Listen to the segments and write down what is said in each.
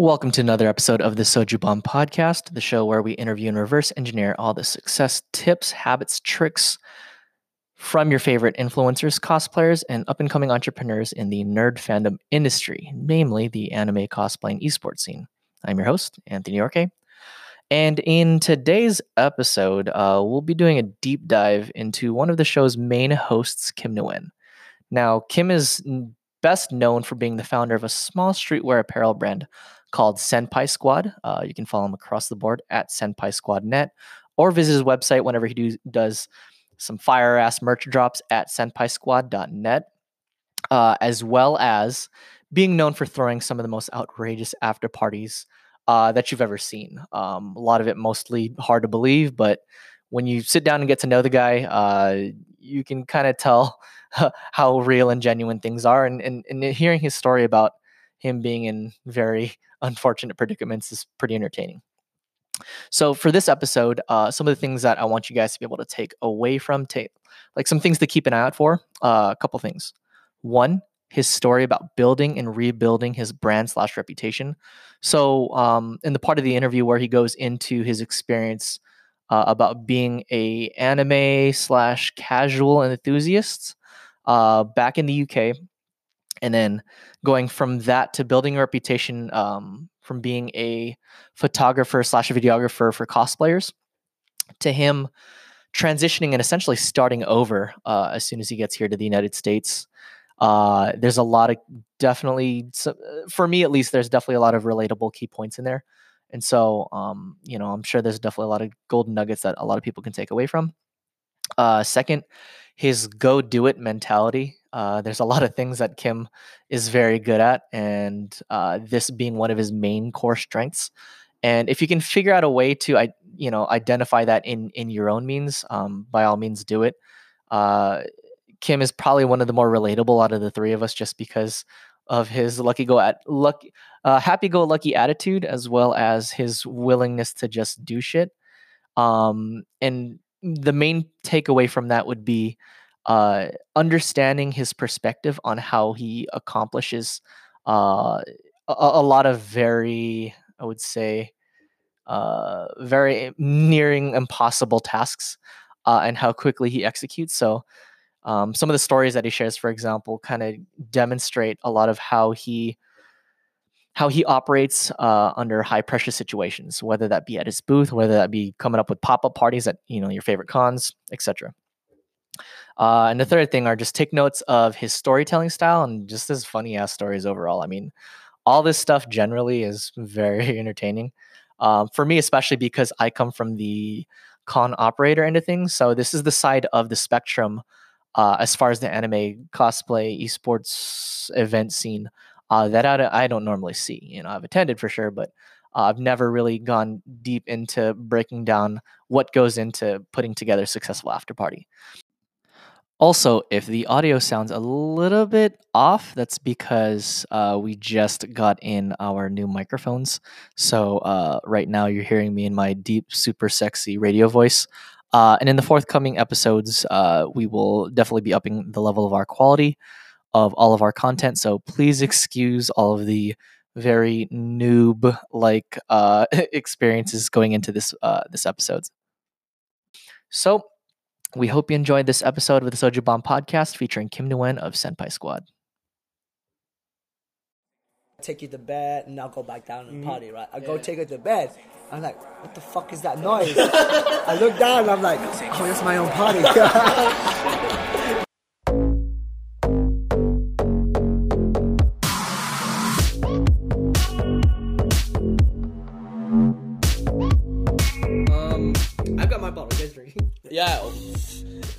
Welcome to another episode of the Soju Bomb Podcast, the show where we interview and reverse engineer all the success tips, habits, tricks from your favorite influencers, cosplayers, and up and coming entrepreneurs in the nerd fandom industry, namely the anime cosplay and esports scene. I'm your host, Anthony Orke. And in today's episode, uh, we'll be doing a deep dive into one of the show's main hosts, Kim Nguyen. Now, Kim is best known for being the founder of a small streetwear apparel brand called Senpai Squad. Uh, you can follow him across the board at Senpai Squad Net or visit his website whenever he do, does some fire ass merch drops at senpaisquad.net, uh, as well as being known for throwing some of the most outrageous after parties uh, that you've ever seen. Um, a lot of it mostly hard to believe, but when you sit down and get to know the guy, uh, you can kind of tell how real and genuine things are. And, and, and hearing his story about him being in very unfortunate predicaments is pretty entertaining. So for this episode, uh, some of the things that I want you guys to be able to take away from, take like some things to keep an eye out for. Uh, a couple things. One, his story about building and rebuilding his brand slash reputation. So um, in the part of the interview where he goes into his experience uh, about being a anime slash casual enthusiast uh, back in the UK, and then going from that to building a reputation um, from being a photographer slash videographer for cosplayers to him transitioning and essentially starting over uh, as soon as he gets here to the United States. Uh, there's a lot of definitely, uh, for me at least, there's definitely a lot of relatable key points in there. And so, um, you know, I'm sure there's definitely a lot of golden nuggets that a lot of people can take away from. Uh, second, his go do it mentality. Uh, there's a lot of things that Kim is very good at, and uh, this being one of his main core strengths. And if you can figure out a way to, I you know, identify that in in your own means, um, by all means, do it. Uh, Kim is probably one of the more relatable out of the three of us, just because of his lucky go at lucky, uh, happy go lucky attitude, as well as his willingness to just do shit. Um, and the main takeaway from that would be uh, understanding his perspective on how he accomplishes uh, a, a, lot of very, I would say, uh, very nearing impossible tasks uh, and how quickly he executes. So, um, some of the stories that he shares, for example, kind of demonstrate a lot of how he how he operates uh, under high pressure situations, whether that be at his booth, whether that be coming up with pop up parties at you know your favorite cons, etc. Uh, and the third thing are just take notes of his storytelling style and just his funny ass stories overall. I mean, all this stuff generally is very entertaining. Um, for me, especially because I come from the con operator end of things. So this is the side of the spectrum uh, as far as the anime cosplay esports event scene uh, that I, I, don't normally see. You know, I've attended for sure, but uh, I've never really gone deep into breaking down what goes into putting together a successful after party. Also, if the audio sounds a little bit off, that's because uh, we just got in our new microphones. So uh, right now you're hearing me in my deep, super sexy radio voice. Uh, and in the forthcoming episodes, uh, we will definitely be upping the level of our quality of all of our content. So please excuse all of the very noob like uh, experiences going into this uh, this episode. So we hope you enjoyed this episode of the Soju Bomb podcast featuring Kim Nguyen of Senpai Squad. Take you to bed and I'll go back down and mm-hmm. party, right? I yeah. go take her to bed. I'm like, what the fuck is that noise? I look down and I'm like, oh, it's my own party. bottle. You guys drinking? Yeah.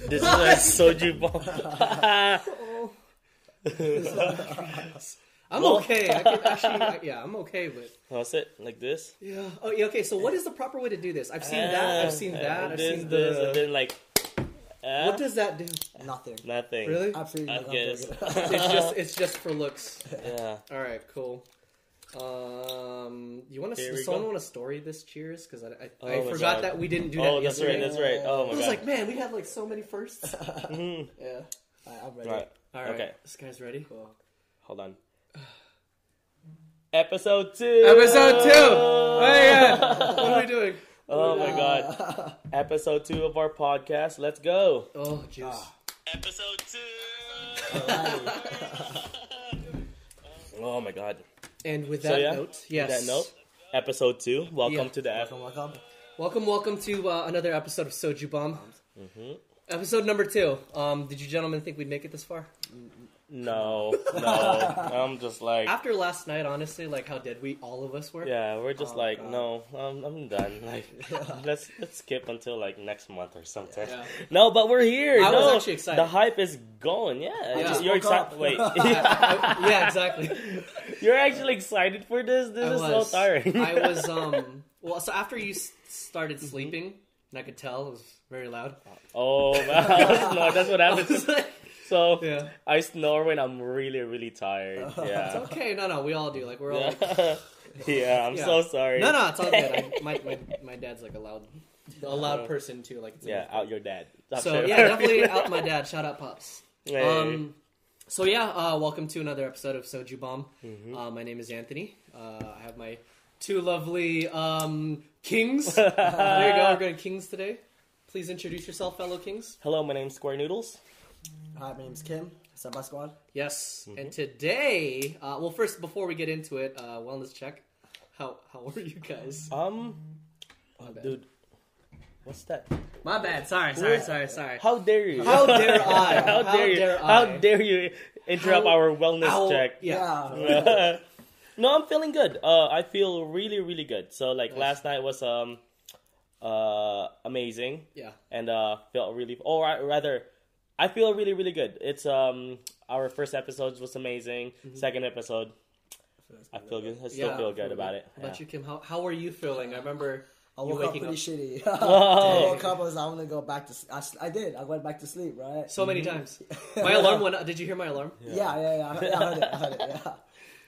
This is a soju bomb. I'm well, okay. I can actually, I, yeah, I'm okay with. How's it? Like this? Yeah. Oh, yeah. Okay. So, what is the proper way to do this? I've seen uh, that. I've seen that. I've this, seen this, the. And then like. Uh, what does that do? Nothing. Nothing. Really? Absolutely. I guess. it's just it's just for looks. Yeah. All right. Cool. Um, you want to? Someone want to story this? Cheers, because I, I, oh I forgot God. that we didn't do that. Oh, that's yesterday. right. That's right. Oh my God. I was like, man, we had like so many firsts. mm-hmm. Yeah. Right, I'm ready. All right. All right. Okay. This guy's ready. Cool. Hold on. Episode two. Episode two. Oh my god. What are we doing? Oh my god. Episode two of our podcast. Let's go. Oh juice. Episode two. oh my god. And with So that yeah, note, yes. With that note, episode two. Welcome Yeah. to the ep- Welcome, welcome. Welcome, welcome to uh, another episode of Soju Bomb. Mm-hmm. Episode number two. Um, did you gentlemen think we'd make it this far? No, no. I'm just like, After last night, honestly, like how dead we all of us were. yeah, we're just Oh, like, God. no, I'm, I'm done. Like, let's let's skip until like next month or something. Yeah. No, but we're here. I was actually excited. The hype is going. Yeah, just you're excited. Wait, yeah, exactly. you're actually excited for this. This I is was. so tiring. I was. Um. Well, so after you started sleeping, and I could tell it was very loud. Oh man, no, that's what happens. So yeah. I snore when I'm really, really tired. It's Yeah. okay. No, no, we all do. Like we're all. Like, Yeah, I'm Yeah. so sorry. no, no, it's all good. I, my, my my dad's like a loud, a loud person too. Like it's Yeah, out your dad. Stop So yeah, definitely out my dad. Shout out pops. Hey. Um, so yeah, uh, welcome to another episode of Soju Bomb. Mm-hmm. Uh, my name is Anthony. Uh, I have my two lovely um, kings. there you go. We're going kings today. Please introduce yourself, fellow kings. Hello, my name's Square Noodles. Hi, my name's Kim. Senpai Squad. Yes. Mm-hmm. And today, uh, well, first before we get into it, uh, wellness check. How how are you guys? Um, My bad. dude, what's that? My bad. Sorry, sorry, sorry, sorry. How dare you? How dare I? How dare you? dare How dare you interrupt How- our wellness How- check? Yeah. no, I'm feeling good. Uh, I feel really, really good. So like Nice. last night was um, uh, amazing, Yeah. and uh, felt really, or rather, I feel really, really good. It's um, our first episode was amazing. Second episode, I feel good. I still Mm-hmm. Yeah, feel good about it. How about you, Kim? How how are you feeling? I remember I you woke up pretty up shitty. I woke up, I was I'm gonna go back to s- I, s- I did. I went back to sleep, right? so many times. My alarm went. Did you hear my alarm? Yeah, yeah, yeah. I heard, I heard it. I heard it. Yeah.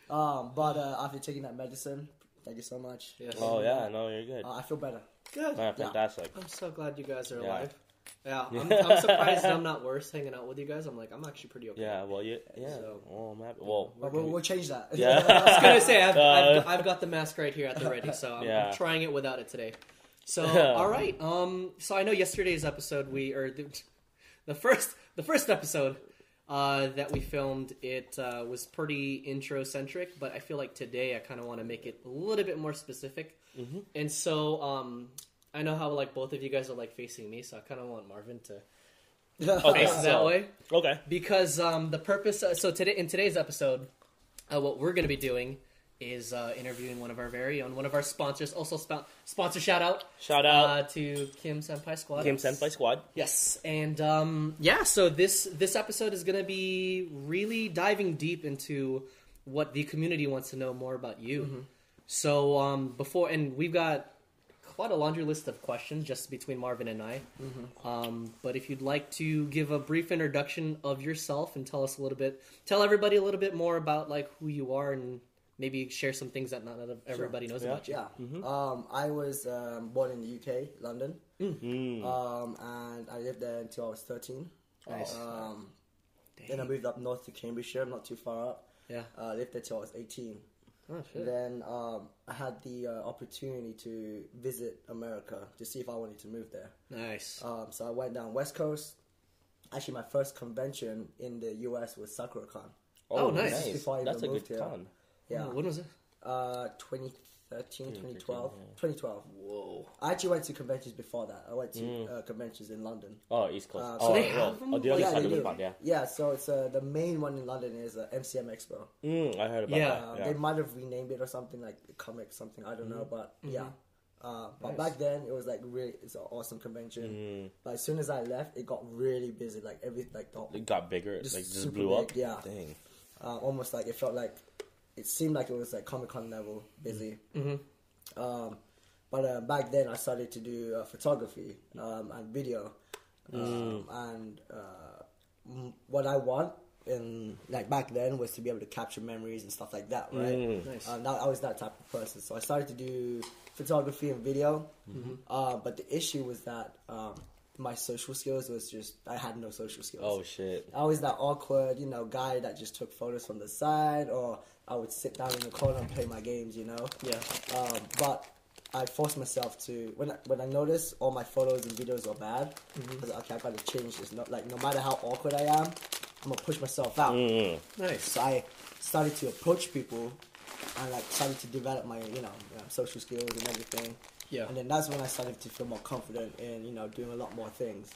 Um, but uh, after taking that medicine, thank you so much. Yes. Oh yeah, no, you're good. Uh, I feel better. Good. Fantastic. I'm so glad you guys are alive. Yeah, I'm, I'm surprised I'm not worse hanging out with you guys. I'm like, I'm actually pretty okay. Yeah, well, you, yeah. So- oh, man. Well, But we'll, we'll change that. Yeah. I was gonna say I've, I've, Uh, I've got the mask right here at the ready, so I'm, Yeah. I'm trying it without it today. So all right, um, so I know yesterday's episode we or the, the first the first episode uh, that we filmed it uh, was pretty intro centric, but I feel like today I kind of want to make it a little bit more specific, Mm-hmm. and so um, I know how like both of you guys are like facing me, so I kind of want Marvin to okay, face that way Okay. because um, the purpose. Uh, so today in today's episode, uh, what we're going to be doing is uh, interviewing one of our very own, one of our sponsors. Also, spo- sponsor shout out Shout out uh, to Kim Senpai Squad. Kim Senpai Squad. Yes, and um, yeah. So this this episode is going to be really diving deep into what the community wants to know more about you. So um, before, and we've got quite a laundry list of questions just between Marvin and I. Um, but if you'd like to give a brief introduction of yourself and tell us a little bit, tell everybody a little bit more about like who you are and maybe share some things that not everybody knows Yeah. about you. Yeah. Um, I was um, born in the UK, London, Mm. um, and I lived there until I was 13. Nice. Um, then I moved up north to Cambridgeshire, not too far up. Yeah. Uh, lived there till I was 18. Oh, shit. Then um, I had the uh, opportunity to visit America to see if I wanted to move there. Nice. Um, so I went down West Coast. Actually, my first convention in the US was SakuraCon. Oh, nice. Before I That's a even good moved here. con. Yeah. Oh, when was it? Uh, 2013, 2012. 2012. Whoa. I actually went to conventions before that. I went to Mm. uh, conventions in London. Oh, East Coast. Uh, oh, so they well, have them? Oh, the other yeah, side they of the do. pond, yeah. Yeah, so it's uh, the main one in London is uh, MCM Expo. Mm, I heard about Yeah. that. Uh, Yeah. They might have renamed it or something like comic something. I don't know, but yeah. Uh, but Nice. back then it was like really it's an awesome convention. Mm. But as soon as I left, it got really busy. Like every like the, It got bigger. Just like, just super blew up. yeah. Dang. uh, almost like it felt like it seemed like it was like Comic Con level busy. Mm-hmm. Um, but uh, back then I started to do uh, photography um, and video, um, and uh, m- what I want in like back then was to be able to capture memories and stuff like that, right? Mm. Nice. Uh, that, I was that type of person, so I started to do photography and video. Uh, but the issue was that um, my social skills was just I had no social skills. Oh shit. I was that awkward, you know, guy that just took photos from the side, or I would sit down in the corner and play my games, you know. Yeah. Um, but I forced myself to when I, when I notice all my photos and videos are bad, Mm-hmm. I was like, okay, I gotta change this. Not like no matter how awkward I am, I'm gonna push myself out. Mm. Nice. So I started to approach people and like started to develop my you know, you know, social skills and everything. Yeah. And then that's when I started to feel more confident in you know doing a lot more things,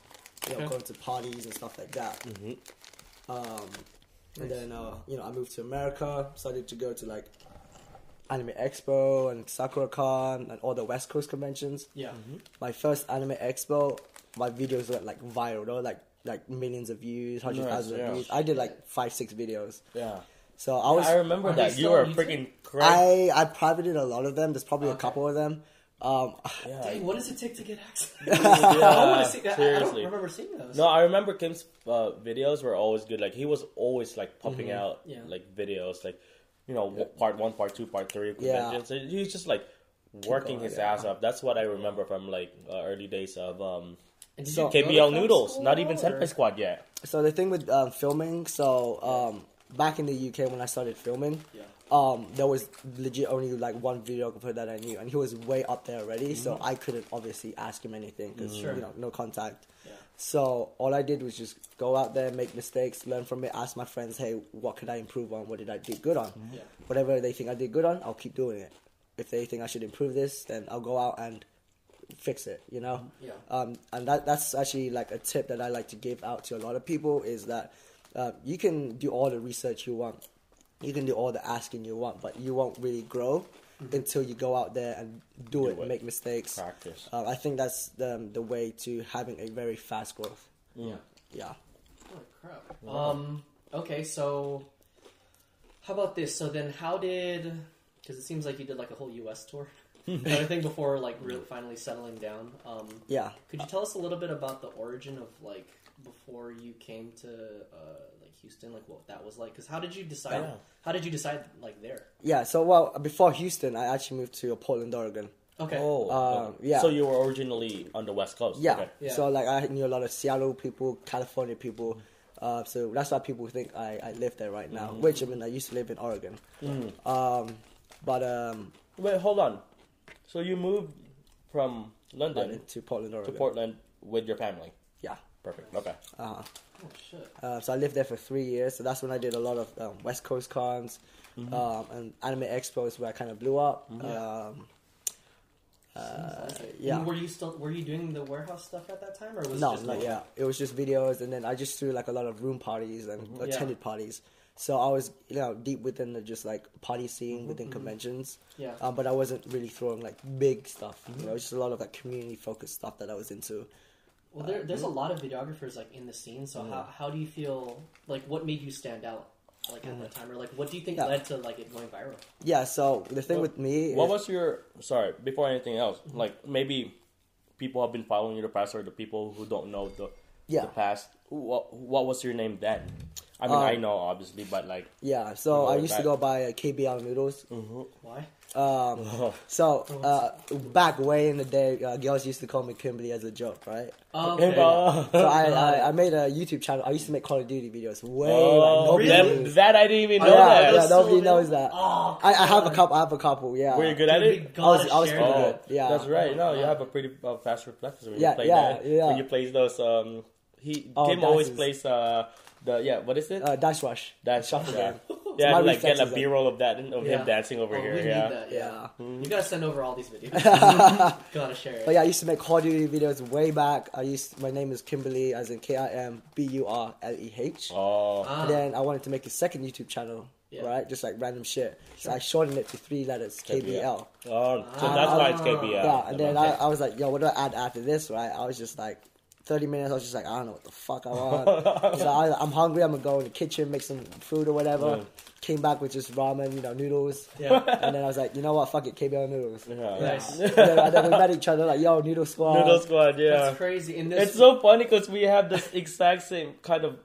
you know, Okay. going to parties and stuff like that. Um, and then uh, you know I moved to America, started to go to like Anime Expo and Sakura Con and all the West Coast conventions. Yeah. My first Anime Expo, my videos went like viral. They were like like millions of views, hundred thousand Nice, yeah. Of views. I did like five six videos. Yeah. So I was I remember that. You were freaking crazy. I I privated a lot of them. There's probably a couple of them. Um, yeah. Dang, what does it take to get access? Yeah, I want to see that. I don't seriously. remember seeing those. No, I remember Kim's uh, videos were always good. Like he was always like pumping out Yeah. like videos, like you know, part one, part two, part three of Yeah. conventions. He was just like working going, his yeah. ass off. That's what I remember from like uh, early days of um, So- you go to KBL Noodles. Not even Senpai Squad yet. so the thing with um, filming, so um, back in the UK when I started filming, Yeah. Um, there was legit only like one videographer that I knew, and he was way up there already. So I couldn't obviously ask him anything because Sure. you know no contact. Yeah. So all I did was just go out there, make mistakes, learn from it, ask my friends, hey, what could I improve on? What did I do good on? Yeah. Whatever they think I did good on, I'll keep doing it. If they think I should improve this, then I'll go out and fix it. You know. Yeah. Um, and that that's actually like a tip that I like to give out to a lot of people is that uh, you can do all the research you want, you can do all the asking you want, but you won't really grow until you go out there and do, it, it. make mistakes. Practice. Uh, I think that's the the way to having a very fast growth. Yeah. Yeah. Holy crap. Um. Okay, so how about this? So then, how did? Because it seems like you did like a whole U.S. tour, and everything before like really finally settling down. Um, Yeah. could you tell us a little bit about the origin of like before you came to uh, like Houston, like what that was like? Because how did you decide? Yeah. How did you decide like there? Yeah. So well, before Houston, I actually moved to Portland, Oregon. Okay. Oh, Um, okay. yeah. So you were originally on the West Coast. Yeah. Okay. Yeah. So like I knew a lot of Seattle people, California people. Uh, so that's why people think I, I live there right now. Which I mean I used to live in Oregon. Um, but um, Wait, hold on. So you moved from London to Portland, Oregon. to Portland with your family. Yeah. Perfect. Okay. Uh-huh. Oh shit. Uh, so I lived there for three years. So that's when I did a lot of um, West Coast cons um, and anime expos where I kind of blew up. Um, uh, yeah. Were you still were you doing the warehouse stuff at that time, or was no, it just not like- yet. It was just videos, and then I just threw like a lot of room parties and attended parties. So I was, you know, deep within the just like party scene within conventions. Yeah. Um, but I wasn't really throwing like big stuff. You know, it was just a lot of like community focused stuff that I was into. Well, there, there's a lot of videographers like in the scene. So how how do you feel? Like, what made you stand out? Like at that time, or like, what do you think Yeah. led to like it going viral? Yeah. So the thing Well, with me, What is, was your sorry before anything else? Like maybe people have been following you the past, or the people who don't know the Yeah. the past. What what was your name then? I mean, Um, I know obviously, but like yeah. So I Go used to back. go by uh, KBL noodles. Why? Um, so uh, back way in the day, uh, girls used to call me Kimberly as a joke, right? Oh, okay. bro. So I, I, I made a YouTube channel. I used to make Call of Duty videos way Oh, like nobody that, that I didn't even know yeah, that. yeah, nobody so knows that. Oh, I, I have a couple. I have a couple. Yeah. Were you good at it? I was- I was pretty that. good. Yeah. that's right. No, you have a pretty uh, fast reflexes when Yeah, you play yeah, that. yeah. When you play those, um, he Oh, Kim always plays uh the yeah. What is it? Uh, Dance Rush. That shuffle yeah. game. Yeah, my like get a B roll of that of Yeah. him dancing over Oh, here. we need Yeah. that. Yeah. Yeah. You gotta send over all these videos. gotta share it. But yeah, I used to make Call of Duty videos way back. I used my name is Kimberly, as in K I M B U R L E H. Oh. Ah. And then I wanted to make a second YouTube channel, Yeah. right? Just like random shit. So I shortened it to three letters, KBL. Oh, so that's why it's KBL. Yeah, and then I, I was like, yo, what do I add after this, right? I was just like, 30 minutes, I was just like, I don't know what the fuck I want. so I, I'm hungry, I'm gonna go in the kitchen, make some food or whatever. Yeah. Came back with just ramen, you know, noodles. Yeah. And then I was like, you know what, fuck it, KBL noodles. Yeah. Nice. and, then, and then we met each other, like, yo, noodle squad. Noodle Squad, yeah. That's crazy. In this, It's so funny because we have this exact same kind of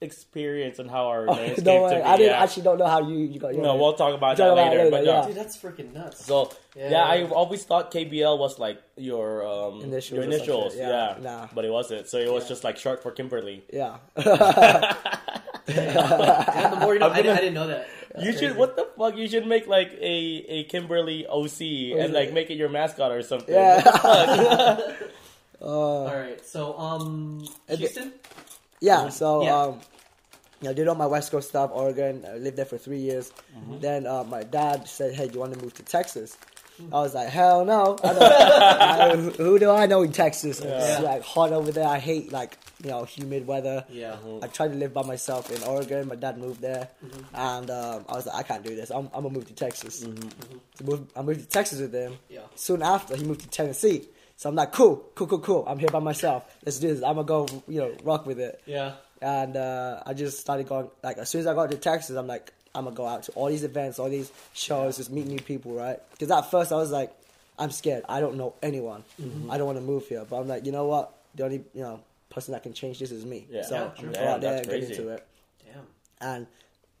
experience and how our names Don't came worry, to be. I didn't yeah. actually don't know how you, you got your no, name. we'll talk about Talk that about later. later, but yeah. yeah. dude, that's freaking nuts. So Yeah. yeah. I always thought KBL was like your um, Initials your initials, shit, yeah. yeah. Nah. But it wasn't. So it was Yeah. just like short for Kimberly. Yeah. Damn, the more you know. I'm I, didn't, gonna- I didn't know that. You should. What the fuck? You should make like a a Kimberly OC and like make it your mascot or something. Yeah. What the fuck? All right. So, um, bit- Houston. Yeah, so Yeah. um, you know, did all my West Coast stuff, Oregon. I lived there for three years. Mm-hmm. Then uh, my dad said, "Hey, do you want to move to Texas?" I was like, "Hell no! I don't, I, who- do I know in Texas? It's like hot over there. I hate like you know humid weather. Yeah. I tried to live by myself in Oregon. My dad moved there, Mm-hmm. and um, I was like, I can't do this. I'm, I'm gonna move to Texas. So move, I moved to Texas with him. Yeah. Soon after, he moved to Tennessee. So I'm like, cool, cool, cool, cool. I'm here by myself. Let's do this. I'm gonna go, you know, rock with it. Yeah. And uh, I just started going. Like as soon as I got to Texas, I'm like, I'm gonna go out to all these events, all these shows, just meet new people, right? Because at first I was like, I'm scared. I don't know anyone. I don't want to move here. But I'm like, you know what? The only you know person that can change this is me. Yeah. So Yeah, I'm gonna go out there and get into it. Damn. And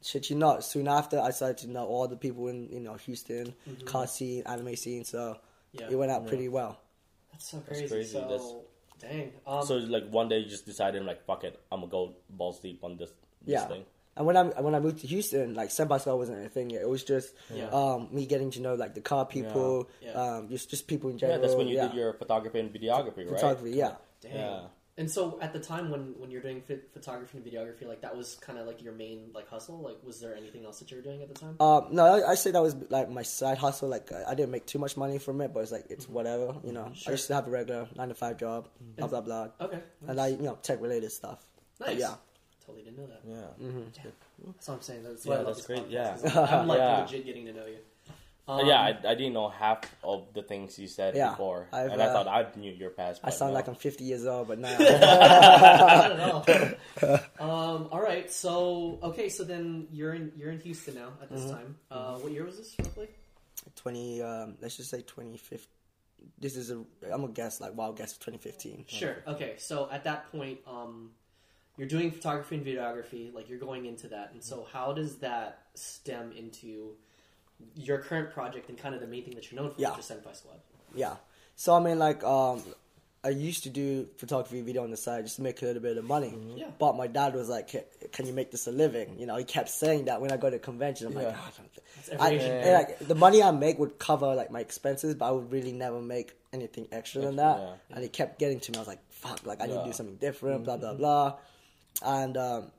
shit, you know, soon after I started to know all the people in you know Houston, car scene, anime scene. So Yeah. it went out pretty well. That's so crazy. crazy. So, That's- dang. Um, So like one day you just decided like fuck it, I'm gonna go balls deep on this this Yeah. thing. And when I when I moved to Houston, like Senpai Squad wasn't a thing yet. It was just Yeah. um, me getting to know like the car people, Yeah. um, just just people in general. Yeah, that's when you yeah. did your photography and videography, right? photography. Yeah, Dang. Yeah. And so at the time when when you're doing ph- photography and videography, like that was kind of like your main like hustle. Like, was there anything else that you were doing at the time? um, no, I, I say that was like my side hustle. Like I I didn't make too much money from it, but it's like it's whatever. You know, Sure. I used to have a regular nine to five job, blah blah blah, Okay. and nice. I you know tech related stuff. But Nice. yeah, Totally didn't know that. Yeah. That's what I'm saying. That's Yeah, why I love that's this great. podcast, Yeah. 'cause I'm like Yeah. legit getting to know you. Uh, Um, yeah, I, I didn't know half of the things you said Yeah, before, I've, and I uh, thought I knew your past. I sound no. like I'm 50 years old, but now I don't know. um, all right. So okay. So then you're in you're in Houston now at Mm-hmm. this time. Uh, what year was this roughly? 20. Um, let's just say 2015. This is a I'm gonna guess like wild guess 2015. Sure. Okay. So at that point, um, you're doing photography and videography. Like you're going into that, and so how does that stem into your current project and kind of the main thing that you're known for, Yeah. which is Senpai Squad? Yeah. So I mean, like, um, I used to do photography video on the side just to make a little bit of money. Mm-hmm. Yeah. But my dad was like, "Can- "Can you make this a living?" You know, he kept saying that when I go to convention. I'm like, Yeah. "Ah, I don't think-" I, and, like the money I make would cover like my expenses, but I would really never make anything extra than that. yeah. And he kept getting to me. I was like, "Fuck! Like I need to do something different." Blah blah blah. And um,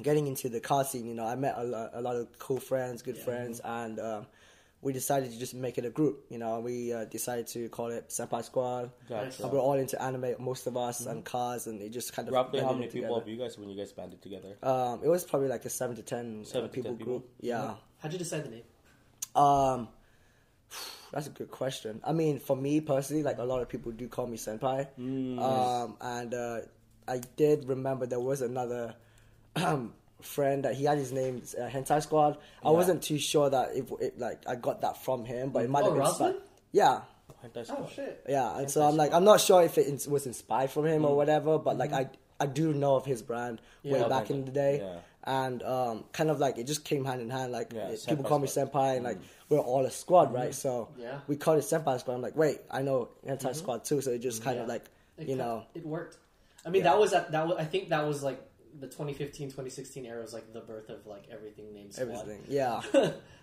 getting into the car scene, you know, I met a, lo- a lot of cool friends, good friends, and um, we decided to just make it a group. You know, we uh, decided to call it Senpai Squad. Gotcha. And we're all into anime, most of us, and cars, and it just kind of Roughly how many in people together. have you guys when you guys banded together? Um, it was probably like a seven to ten, Seven uh, to people 10 people? group. Yeah. How'd you decide the name? Um, that's a good question. I mean, for me personally, like a lot of people do call me senpai. Mm. Um, and uh, I did remember there was another um, friend that he had his name uh, Hentai Squad. I wasn't too sure that if it, like I got that from him, but it might Oh, have been. Roslyn? Yeah, Hentai Oh shit. yeah. And so I'm like, I'm not sure if it ins- was inspired from him Mm. or whatever, but like I I do know of his brand way back in the day. Yeah. And um, kind of like it just came hand in hand. Like Yeah, it- people senpai call me squad. senpai, and like we're all a squad, right? So Yeah. we call it senpai squad. I'm like, wait, I know Hentai Squad too. So it just kind of like It you ki- know, it worked. I mean, Yeah. that was at that. Was, I think that was like the 2015, 2016 era was like the birth of like everything named Squad. everything. Yeah,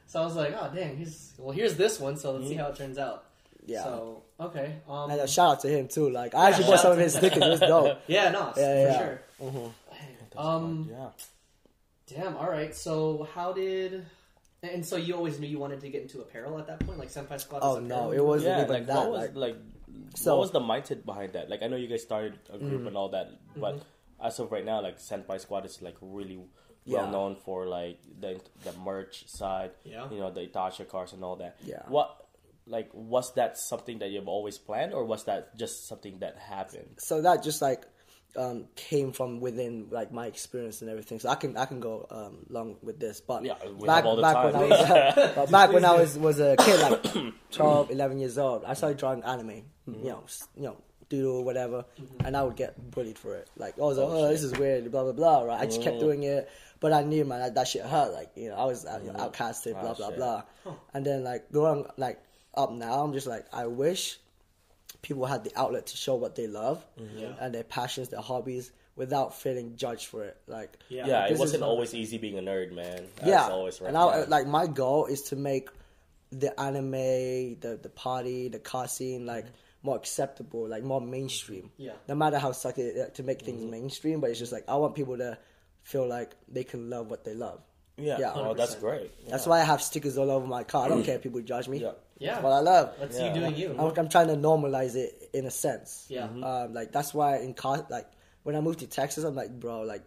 so I was like, oh dang, he's well. Here's this one, so let's see Mm-hmm. how it turns out. Yeah. So okay. Um, and a shout out to him too. Like I actually bought some of his stickers. It was dope. yeah, no, Yeah, for yeah. sure. Dang. Um, yeah. damn. All right. So how did? And so you always knew you wanted to get into apparel at that point, like Senpai Squad. Oh was no, it wasn't yeah, even like that. what was like, like So- what was the mindset behind that? Like I know you guys started a group Mm. and all that, but as of right now, like Senpai Squad is like really Yeah. well known for like the the merch side. Yeah. you know the itasha cars and all that. Yeah. What like was that something that you've always planned, or was that just something that happened? so that just like um, came from within like my experience and everything. So I can I can go um, long with this, but Yeah, back have all the back time. when I was but back when I was was a kid, like 12, 11 years old, I started drawing anime. Mm-hmm. You know, you know, doodle whatever, and I would get bullied for it. Like I was like, oh, this is weird, blah blah blah. Right? I just kept Mm. doing it. But I knew, man, that, that shit hurt. Like, you know, I was uh, you know, outcasted, Ah, blah blah shit. blah. And then like growing like up now, I'm just like, I wish people had the outlet to show what they love Yeah. and their passions, their hobbies without feeling judged for it. Like Yeah. Yeah, this it is wasn't not- always easy being a nerd, man. That's yeah, always right. and I, like my goal is to make the anime, the the party, the car scene like more acceptable, like more mainstream. Yeah. No matter how sucky it uh, to make things mm-hmm. mainstream, but it's just like I want people to feel like they can love what they love. yeah, yeah. oh, that's 100%. great. That's why I have stickers all over my car. I don't care if people judge me. Yeah. Yeah. That's what I love. That's Yeah. you doing you. I'm, I'm trying to normalize it in a sense. Yeah. Mm-hmm. Um, like that's why in car, like when I moved to Texas, I'm like, bro, like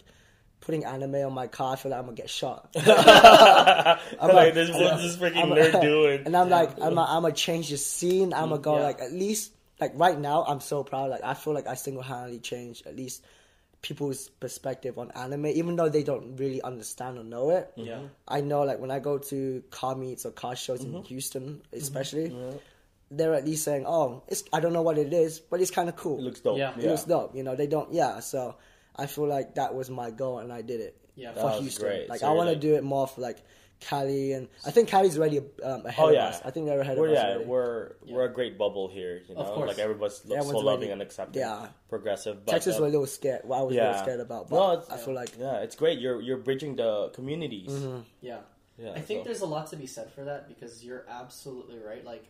putting anime on my car, I feel like I'm gonna get shot. I'm like, this, what's this freaking nerd doing? And I'm like, I'm a, I'm gonna change the scene. I'm gonna go Yeah. like at least like right now. I'm so proud. Like I feel like I single handedly changed at least people's perspective on anime, even though they don't really understand or know it. Yeah. I know like when I go to car meets or car shows Mm-hmm. in Houston, especially, they're at least saying, "Oh, it's I don't know what it is, but it's kind of cool. It looks dope. Yeah. It looks dope." You know, they don't. Yeah, so I feel like that was my goal, and I did it. Yeah. for was Houston. great. Like So I you're want to like- do it more for like Cali, and I think Cali's already um, ahead Oh of us. I think they're ahead we're, of us. Yeah, already. we're we're a great bubble here. You know, Of course. like everybody's so loving ready. and accepting. Yeah. progressive. But, Texas uh, was a little scared. What I was a little scared about, but No, it's- I feel like yeah, it's great. You're you're bridging the communities. Mm-hmm. Yeah. Yeah, I think so- there's a lot to be said for that because you're absolutely right. Like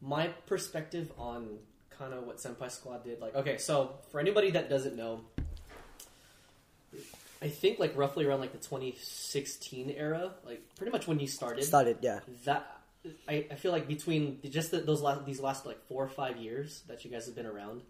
my perspective on kind of what Senpai Squad did. Like, okay, so for anybody that doesn't know, I think like roughly around like the 2016 era, like pretty much when you started, started. Yeah, that I, I feel like between just the, those last these last like four or five years that you guys have been around,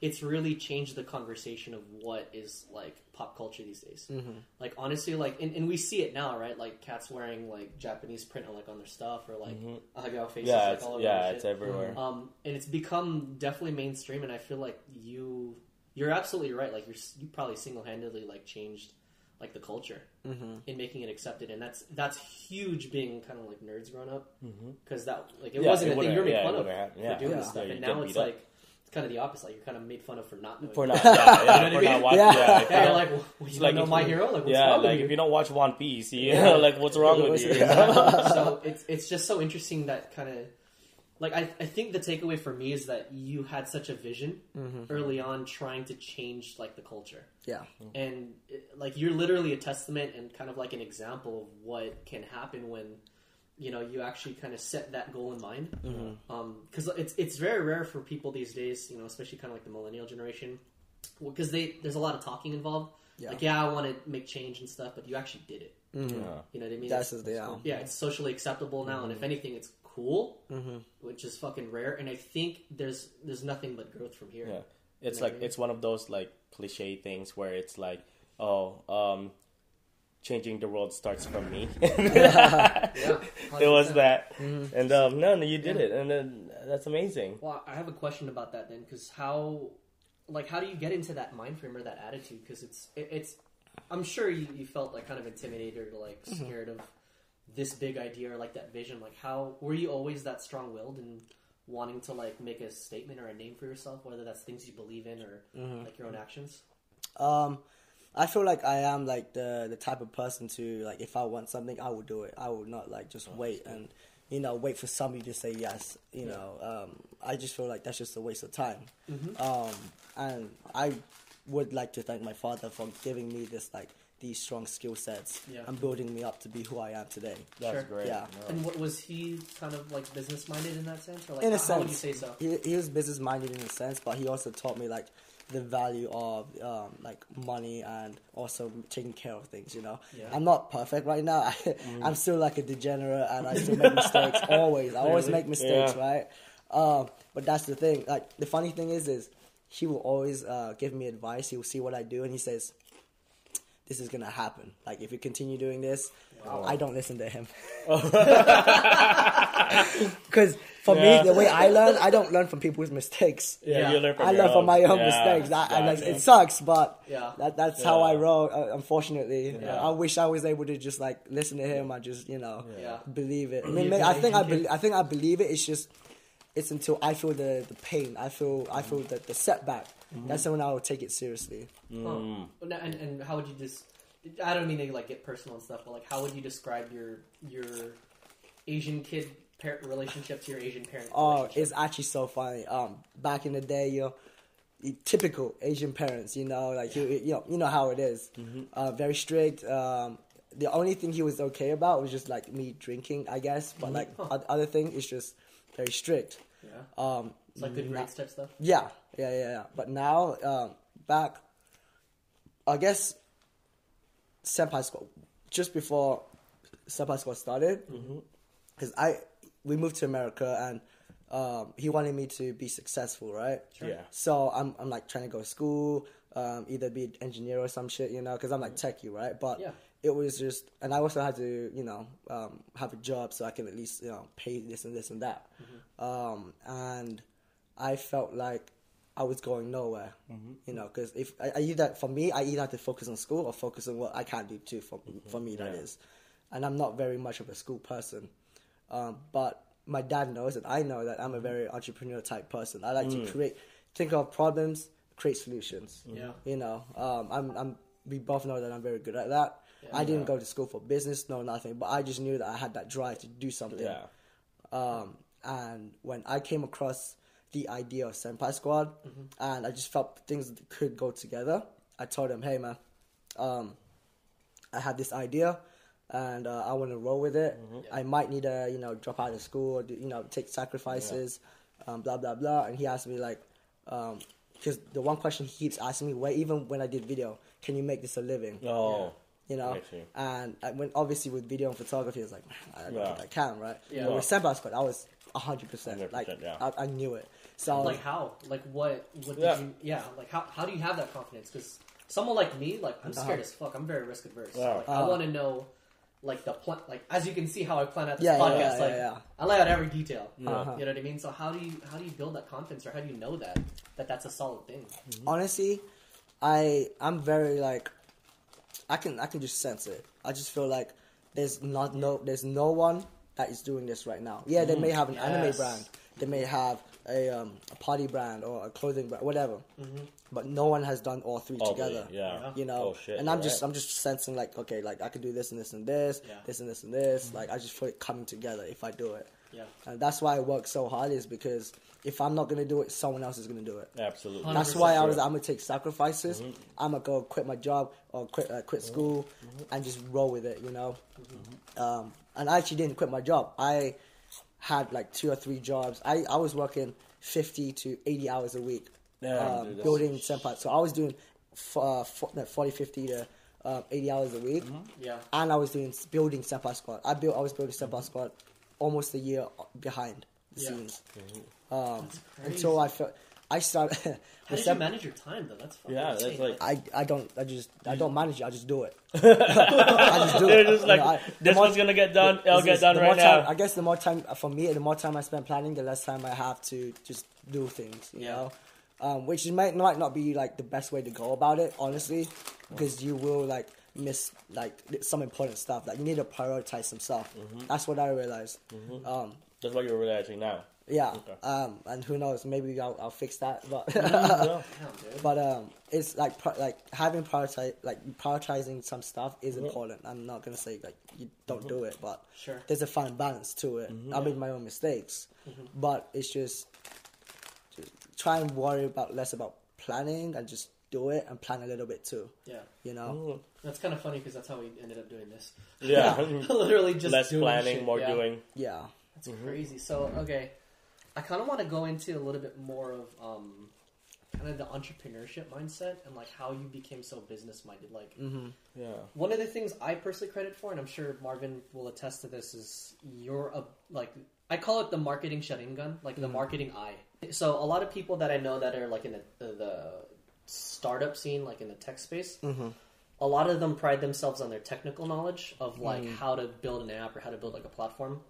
it's really changed the conversation of what is like pop culture these days. Mm-hmm. Like honestly, like and, and we see it now, right? Like cats wearing like Japanese print on like on their stuff or like Ahegao faces, yeah, like it's, all over yeah, their it's shit. everywhere. Um, and it's become definitely mainstream, and I feel like you you're absolutely right. Like you're you probably single handedly like changed like the culture Mm-hmm. in making it accepted, and that's that's huge. Being kind of like nerds growing up because that like it Yeah, wasn't it a thing you were made yeah, fun of wouldn't for doing Yeah. this stuff, Yeah, and now it's beat up. like it's kind of the opposite. Like you're kind of made fun of for not knowing. For not, yeah, yeah, You know I for mean? not watching, Yeah. yeah, yeah, like, well, you like know my hero. Like, yeah, like if you don't watch One Piece, you like what's wrong with you? so it's it's just so interesting that kind of like I, I think the takeaway for me is that you had such a vision mm-hmm. early on trying to change like the culture. Yeah, and it- like you're literally a testament and kind of like an example of what can happen when you know you actually kind of set that goal in mind. Mm-hmm. Um, because it's it's very rare for people these days you know especially kind of like the millennial generation because they there's a lot of talking involved. Yeah. like yeah i want to make change and stuff but you actually did it. Yeah. you know what i mean? That's It's- the yeah. yeah, it's socially acceptable now, and if anything, it's cool, which is fucking rare. And I think there's there's nothing but growth from here. Yeah. It's like it's one of those like cliche things where it's like, oh, um, changing the world starts from me. Yeah, it was 100%. that, and um, no, no, you did it, and then that's amazing. Well, I have a question about that then, because how, like, how do you get into that mind frame or that attitude? Because it's it, it's, I'm sure you, you felt like kind of intimidated or like scared of this big idea or like that vision. Like, how were you always that strong willed and wanting to like make a statement or a name for yourself, whether that's things you believe in or like your own actions? Um, I feel like I am like the the type of person to like if I want something, I will do it. I will not like just wait and you know wait for somebody to say yes. You know, um, I just feel like that's just a waste of time. Um, and I would like to thank my father for giving me this like these strong skill sets Yeah. and building me up to be who I am today. That's Sure. great. Yeah. No. And what was he kind of like business minded in that sense, or like in a how, sense, how would you say so? He, he was business minded in a sense, but he also taught me like the value of um, like money and also taking care of things. You know, Yeah. I'm not perfect right now. I, I'm still like a degenerate, and I still make mistakes. Always, I always make mistakes, Yeah. right? Um, but that's the thing. Like the funny thing is, is he will always uh, give me advice. He will see what I do, and he says. This is gonna happen. Like if you continue doing this, I don't listen to him. Because for Yeah. me, the way I learn, I don't learn from people's mistakes. Yeah, Yeah. you learn from I your learn from my own Yeah, mistakes. That, and like, exactly. it sucks, but Yeah. that, that's how I roll. Uh, unfortunately, Yeah. I wish I was able to just like listen to him. I just you know Yeah. believe it. I mean, a may- good I think I Asian kid. believe. I think I believe it. It's just it's until I feel the, the pain. I feel I feel the, the setback. Mm-hmm. That's when I would take it seriously. Huh. And, and how would you just? I don't mean to like get personal and stuff, but like, how would you describe your your Asian kid parent relationship to your Asian parent? Oh, it's actually so funny. Um, back in the day, you typical Asian parents, you know, like he, you know, you know how it is. Uh, very strict. Um, the only thing he was okay about was just like me drinking, I guess. But like oth- other thing is just very strict. Yeah. Um, It's like good grades type stuff. yeah, yeah, yeah, yeah. But now, um, back, I guess, Senpai Squad, just before Senpai Squad started, because I we moved to America and um, he wanted me to be successful, right? Yeah. So I'm I'm like trying to go to school, um, either be an engineer or some shit, you know, because I'm like techie, right? But Yeah. it was just, and I also had to, you know, um, have a job so I can at least, you know, pay this and this and that. Um, and I felt like I was going nowhere, you know, because if I, I either for me, I either have to focus on school or focus on what I can do too. For for me, that Yeah. is, and I'm not very much of a school person, um, but my dad knows and I know that I'm a very entrepreneur type person. I like to create, think of problems, create solutions. Yeah. You know, um, I'm, I'm, we both know that I'm very good at that. Yeah. I didn't go to school for business, no nothing, but I just knew that I had that drive to do something. Yeah. Um, and when I came across the idea of Senpai Squad, and I just felt things could go together, I told him, "Hey, man, um, I have this idea, and uh, I want to roll with it. I might need to, you know, drop out of school, or, do- you know, take sacrifices, um, blah blah blah." And he asked me like, because the one question he keeps asking me, where even when I did video, can you make this a living? Oh. you know. And I, when obviously with video and photography, I was like, I don't Yeah. think I can, right? Yeah. But with Senpai Squad, I was hundred percent 100%, like yeah. I, I knew it. So Like how? Like what? What did Yeah. you? Yeah. Like how? How do you have that confidence? Because someone like me, like I'm scared Uh-huh. as fuck. I'm very risk adverse. Yeah. Like, I Uh-huh. want to know, like the plan. Like as you can see, how I plan out this Yeah, yeah, podcast. yeah, like yeah, yeah. I lay out every detail. Uh-huh. You know what I mean? So how do you how do you build that confidence, or how do you know that that that's a solid thing? honestly, I I'm very like I can I can just sense it. I just feel like there's not no there's no one that is doing this right now. Yeah, they may have an anime brand, they may have a um, a party brand or a clothing brand, whatever. But no one has done all three All together. three, yeah. You know, Oh, shit, and I'm just right. I'm just sensing like okay, like I could do this and this and this, Yeah. this and this and this. Like I just feel it coming together if I do it. Yeah. And that's why I work so hard is because if I'm not gonna do it, someone else is gonna do it. Absolutely. That's why I was. I'm gonna take sacrifices. I'm gonna go quit my job or quit uh, quit school and just roll with it. You know. Um, and I actually didn't quit my job. I had like two or three jobs. I, I was working fifty to eighty hours a week, Damn, um, dude, building senpai. So I was doing f- uh, f- no, 40, 50 to uh, eighty hours a week, Yeah. and I was doing building senpai squad. I built. I was building senpai squad almost a year behind the Yeah. scenes. Um, crazy. until I felt I started. How the did Senpai- you manage your time though? That's fucking Yeah, that's insane. like- I, I don't I just I don't manage it. I just do it. I just do They're it. just You like, know, I- the this more- one's gonna get done. It'll get just- done the right more time- now. I guess the more time for me, the more time I spend planning, the less time I have to just do things. You Yeah. know, um, which might might not be like the best way to go about it, honestly, because you will like miss like some important stuff. Like you need to prioritize some stuff. Mm-hmm. That's what I realized. Um, That's what you're realizing now. Yeah. Okay. Um, and who knows? Maybe I'll, I'll fix that. But Yeah. But um, it's like pri- like having prioritize like prioritizing some stuff is Mm-hmm. important. I'm not gonna say like you don't do it, but Sure. there's a fine balance to it. Mm-hmm. I made my own mistakes, but it's just, just try and worry about less about planning and just do it and plan a little bit too. yeah. You know, That's kind of funny because that's how we ended up doing this. Yeah. Literally just Less planning, shit, more doing. yeah, That's crazy. So okay, I kind of want to go into a little bit more of um, kind of the entrepreneurship mindset and like how you became so business minded. Like mm-hmm. Yeah. one of the things I personally credit for, and I'm sure Marvin will attest to this, is you're a like I call it the marketing shutting gun, like the mm-hmm. marketing eye. So a lot of people that I know that are like in the the, the startup scene, like in the tech space. Mm-hmm. A lot of them pride themselves on their technical knowledge of like how to build an app or how to build like a platform.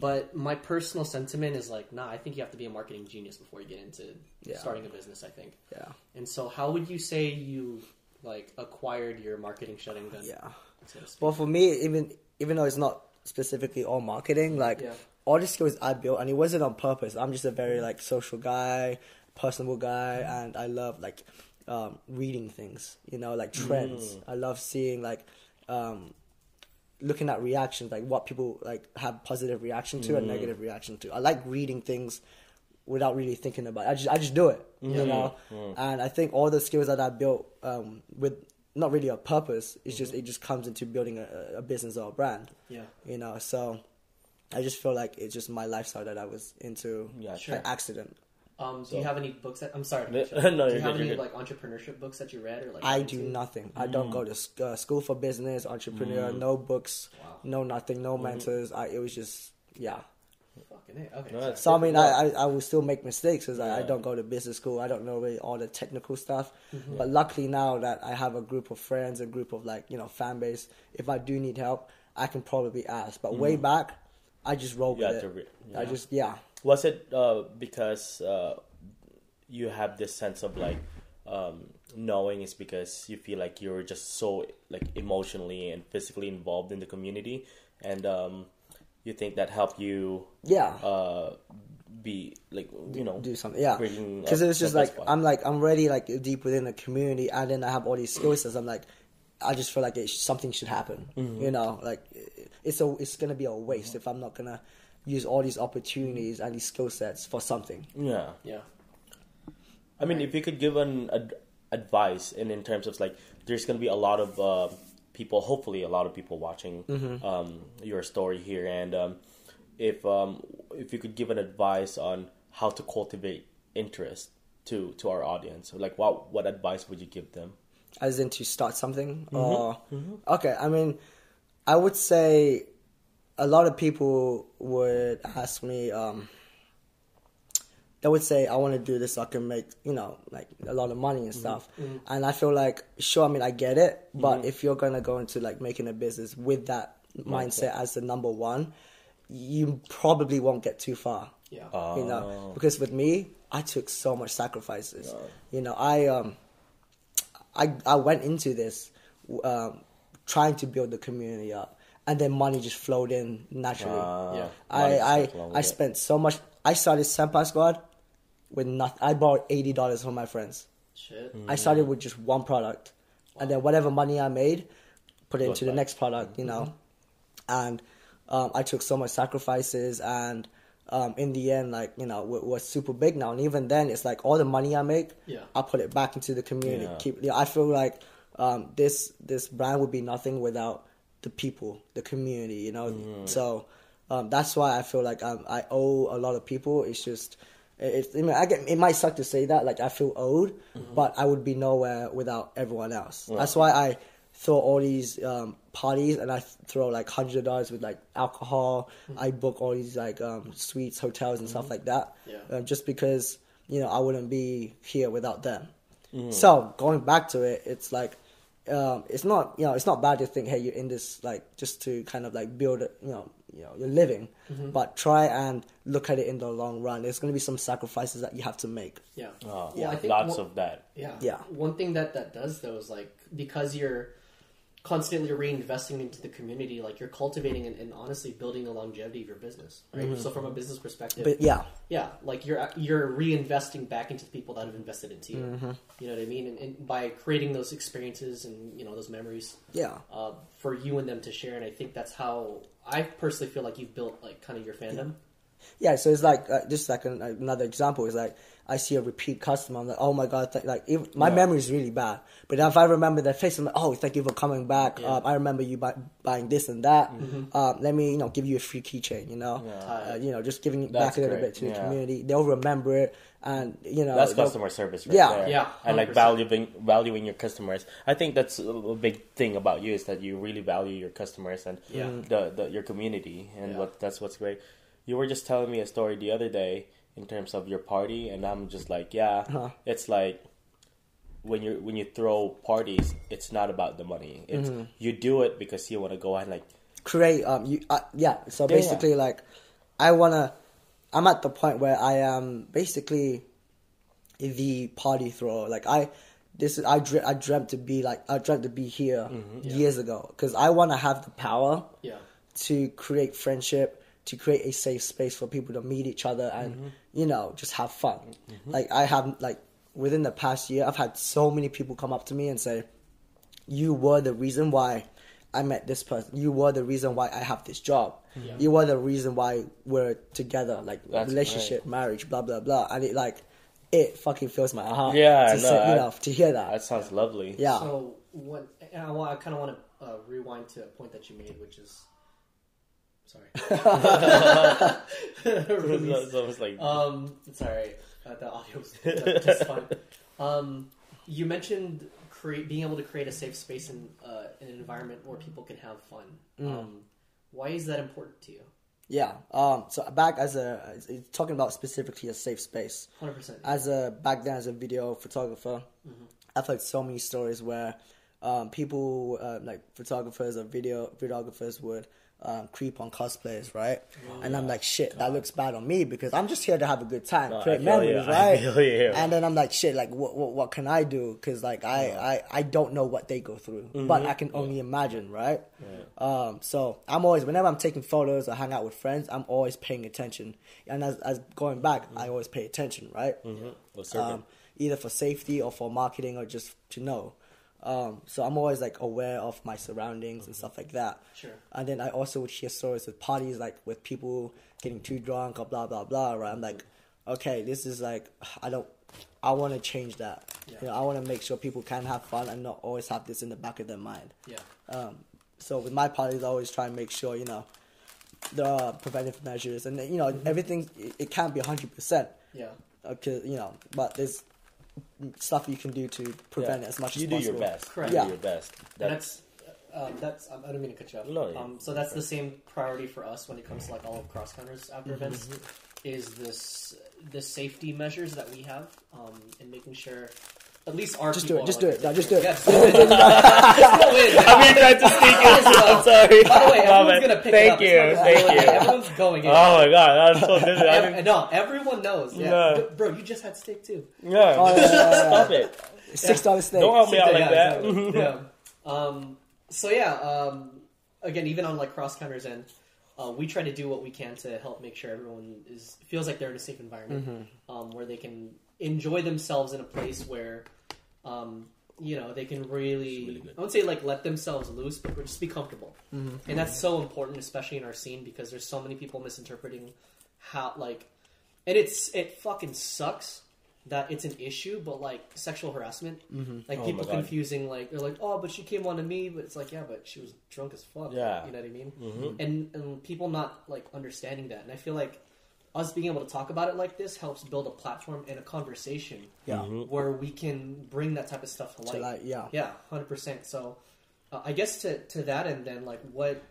But my personal sentiment is like, nah, I think you have to be a marketing genius before you get into Yeah. starting a business. I think. yeah, And so, how would you say you like acquired your marketing shutting gun? yeah. so? Well, for me, even even though it's not specifically all marketing, like Yeah. all the skills I built, and it wasn't on purpose. I'm just a very like social guy, personable guy, and I love like um, reading things. You know, like trends. I love seeing like um, looking at reactions, like what people like have positive reaction to and mm. negative reaction to. I like reading things without really thinking about it. I just I just do it, you mm. know. Mm. And I think all the skills that I built um, with not really a purpose. It's just mm-hmm. it just comes into building a, a business or a brand. Yeah. You know, so I just feel like it's just my lifestyle that I was into Yeah, by sure. accident. Um, do you have any books that I'm sorry? No, no, do you're have good, any you're good. like entrepreneurship books that you read or like? I do into? nothing. I don't go to sc- uh, school for business, entrepreneur, no books, Wow. no nothing, no mentors. I, it was just yeah. Fucking A. Okay. No, So I mean, difficult. I, I, I will still make mistakes because I, I don't go to business school. I don't know really all the technical stuff. Mm-hmm. But luckily now that I have a group of friends, a group of like you know fan base, if I do need help, I can probably ask. But way back, I just roll. You with it. to re- I just yeah. Was it uh, because uh, you have this sense of like um, knowing is because you feel like you're just so like emotionally and physically involved in the community, and um, you think that helped you Yeah. uh, be like you know do something. Yeah, because up it was just like. I'm like I'm already like deep within the community, and then I have all these skill sets. I'm like, I just feel like it, something should happen. Mm-hmm. You know, like it's a it's gonna be a waste if I'm not gonna use all these opportunities and these skill sets for something. yeah. Yeah. I mean, if you could give an ad- advice, and in terms of like, there's gonna be a lot of uh, people, hopefully, a lot of people watching um, your story here, and um, if um, if you could give an advice on how to cultivate interest to to our audience, like what what advice would you give them? as in to start something Mm-hmm. or okay i mean i would say a lot of people would ask me um they would say i want to do this so i can make you know like a lot of money and Mm-hmm. stuff. And i feel like sure i mean i get it but if you're gonna go into like making a business with that mindset. as the number one you probably won't get too far. Yeah. you Oh. know because with me i took so much sacrifices. You know i um i i went into this um trying to build the community up and then money just flowed in naturally Uh, Yeah. i money i stuff i it. spent so much i started senpai squad with nothing i borrowed 80 dollars from my friends Shit. Mm. I started with just one product, and then whatever money I made, put it Goes into the next product. You know, and um, I took so much sacrifices, and um, in the end, like you know, we're, we're super big now. And even then, it's like all the money I make, Yeah. I put it back into the community. Yeah. Keep. Yeah, I feel like um, this this brand would be nothing without the people, the community. You know, Mm. so um, that's why I feel like um, I owe a lot of people. It's just. It, I mean, I get it might suck to say that, like I feel owed, Mm-hmm. but I would be nowhere without everyone else. That's why I throw all these um, parties and I throw like hundred dollars with like alcohol. Mm-hmm. I book all these like um, suites, hotels, and stuff like that. Yeah. um, just because you know I wouldn't be here without them. Mm-hmm. So going back to it, it's like um, it's not you know it's not bad to think hey you're in this like just to kind of like build it, you know you know you're living, Mm-hmm. but try and look at it in the long run. There's going to be some sacrifices that you have to make. Yeah. Oh, Well, I think lots one- of that. Yeah. Yeah. One thing that that does though is like because you're constantly reinvesting into the community, like you're cultivating and, and honestly building the longevity of your business. Right. So from a business perspective, But yeah, yeah, like you're you're reinvesting back into the people that have invested into you. Mm-hmm. You know what I mean? And, and by creating those experiences and you know those memories yeah. uh, for you and them to share, and I think that's how I personally feel like you've built like kind of your fandom. Yeah, so it's like uh, just like an, another example is like I see a repeat customer. I'm like, oh my god, th- like if, my memory is really bad. But if I remember their face, I'm like, oh, thank you for coming back. Yeah. Um, I remember you buy, buying this and that. Um, let me, you know, give you a free keychain. You know, Yeah. uh, you know, just giving it That's back a little great, bit to the community. They'll remember it, and you know, That's customer service, right Yeah. there. Yeah, and like valuing valuing your customers. I think that's a a big thing about you is that you really value your customers and Yeah. the, the your community, and Yeah. what that's what's great. You were just telling me a story the other day in terms of your party, and I'm just like, yeah, Uh-huh. it's like when you when you throw parties, it's not about the money. It's Mm-hmm. you do it because you want to go and like create um you uh, yeah so Yeah, basically like i want to i'm at the point where i am basically the party thrower like i this is i dre- i dreamt to be like i dreamt to be here years ago because i want to have the power Yeah. to create friendship to create a safe space for people to meet each other and you know just have fun like i have like within the past year i've had so many people come up to me and say you were the reason why i met this person you were the reason why i have this job you were the reason why we're together, like That's relationship, marriage, blah blah blah, and it like it fucking fills my heart. Yeah, to no, say- you know, to hear that. That sounds lovely. yeah, So what? And I, wa- I kind of want to uh, rewind to a point that you made, which is sorry. It's almost like Um, it's all right. Uh, the audio was just fine. Um, you mentioned create being able to create a safe space in uh, in an environment where people can have fun. Um, why is that important to you? yeah. Um, so back as a talking about specifically a safe space. Hundred percent. as a back then as a video photographer, Mm-hmm. I've heard so many stories where um, people uh, like photographers or video videographers would um, creep on cosplayers, right? and I'm like, shit, that looks bad on me because I'm just here to have a good time, No, create feel you, memories, right? you. And then I'm like, shit, like what what, what can I do? Because like I, I I don't know what they go through, but Mm-hmm. I can only imagine, right? Um, so I'm always whenever I'm taking photos or hang out with friends, I'm always paying attention. And as as going back, I always pay attention, right? Circuit? um, either for safety or for marketing or just to know. Um, so I'm always like aware of my surroundings and stuff like that. Sure. And then I also would hear stories with parties, like with people getting too drunk or blah blah blah. Right? I'm like, okay, this is like I don't. I want to change that. Yeah. You know, I want to make sure people can have fun and not always have this in the back of their mind. Yeah. Um, so with my parties, I always try and make sure you know there are preventive measures, and you know everything. It, it can't be hundred percent Yeah. okay, you know, but there's stuff you can do to prevent Yeah. it as much as you as do your best. Correct. You Yeah. do your best. And That- that's um, that's I don't mean to cut you off. No, yeah. um, so that's the same priority for us when it comes to like all of cross counters after Mm-hmm. events. Is this the safety measures that we have um, in making sure at least our Just do people it. Just are, do it. No, just do it. Yeah, just go in. Just. I mean, tried to sneak in. I'm sorry. By the way, everyone's gonna pick Thank it up. you. It's not Thank you. Everyone's going in. Oh my god, I'm so dizzy. I Ev- didn't, no, everyone knows. Yeah, No. bro, you just had steak too. yeah, Oh, yeah, yeah, yeah. stop it. Six dollar steak. Don't help me out like Yeah, that. exactly. yeah. Um, so yeah, um, again, even on like cross counters end, uh, we try to do what we can to help make sure everyone is feels like they're in a safe environment Mm-hmm. um, where they can enjoy themselves in a place where. Um, you know they can really, really I won't say like let themselves loose, but just be comfortable, Mm-hmm. and that's so important, especially in our scene because there's so many people misinterpreting how like, and it's it fucking sucks that it's an issue, but like sexual harassment, like Oh people confusing like they're like, oh, but she came on to me, but it's like, yeah, but she was drunk as fuck. Yeah. you know what I mean. Mm-hmm. And and people not like understanding that, and I feel like us being able to talk about it like this helps build a platform and a conversation Yeah. where we can bring that type of stuff to light. To like, yeah. Yeah, hundred percent. So, uh, I guess to to that and then like what,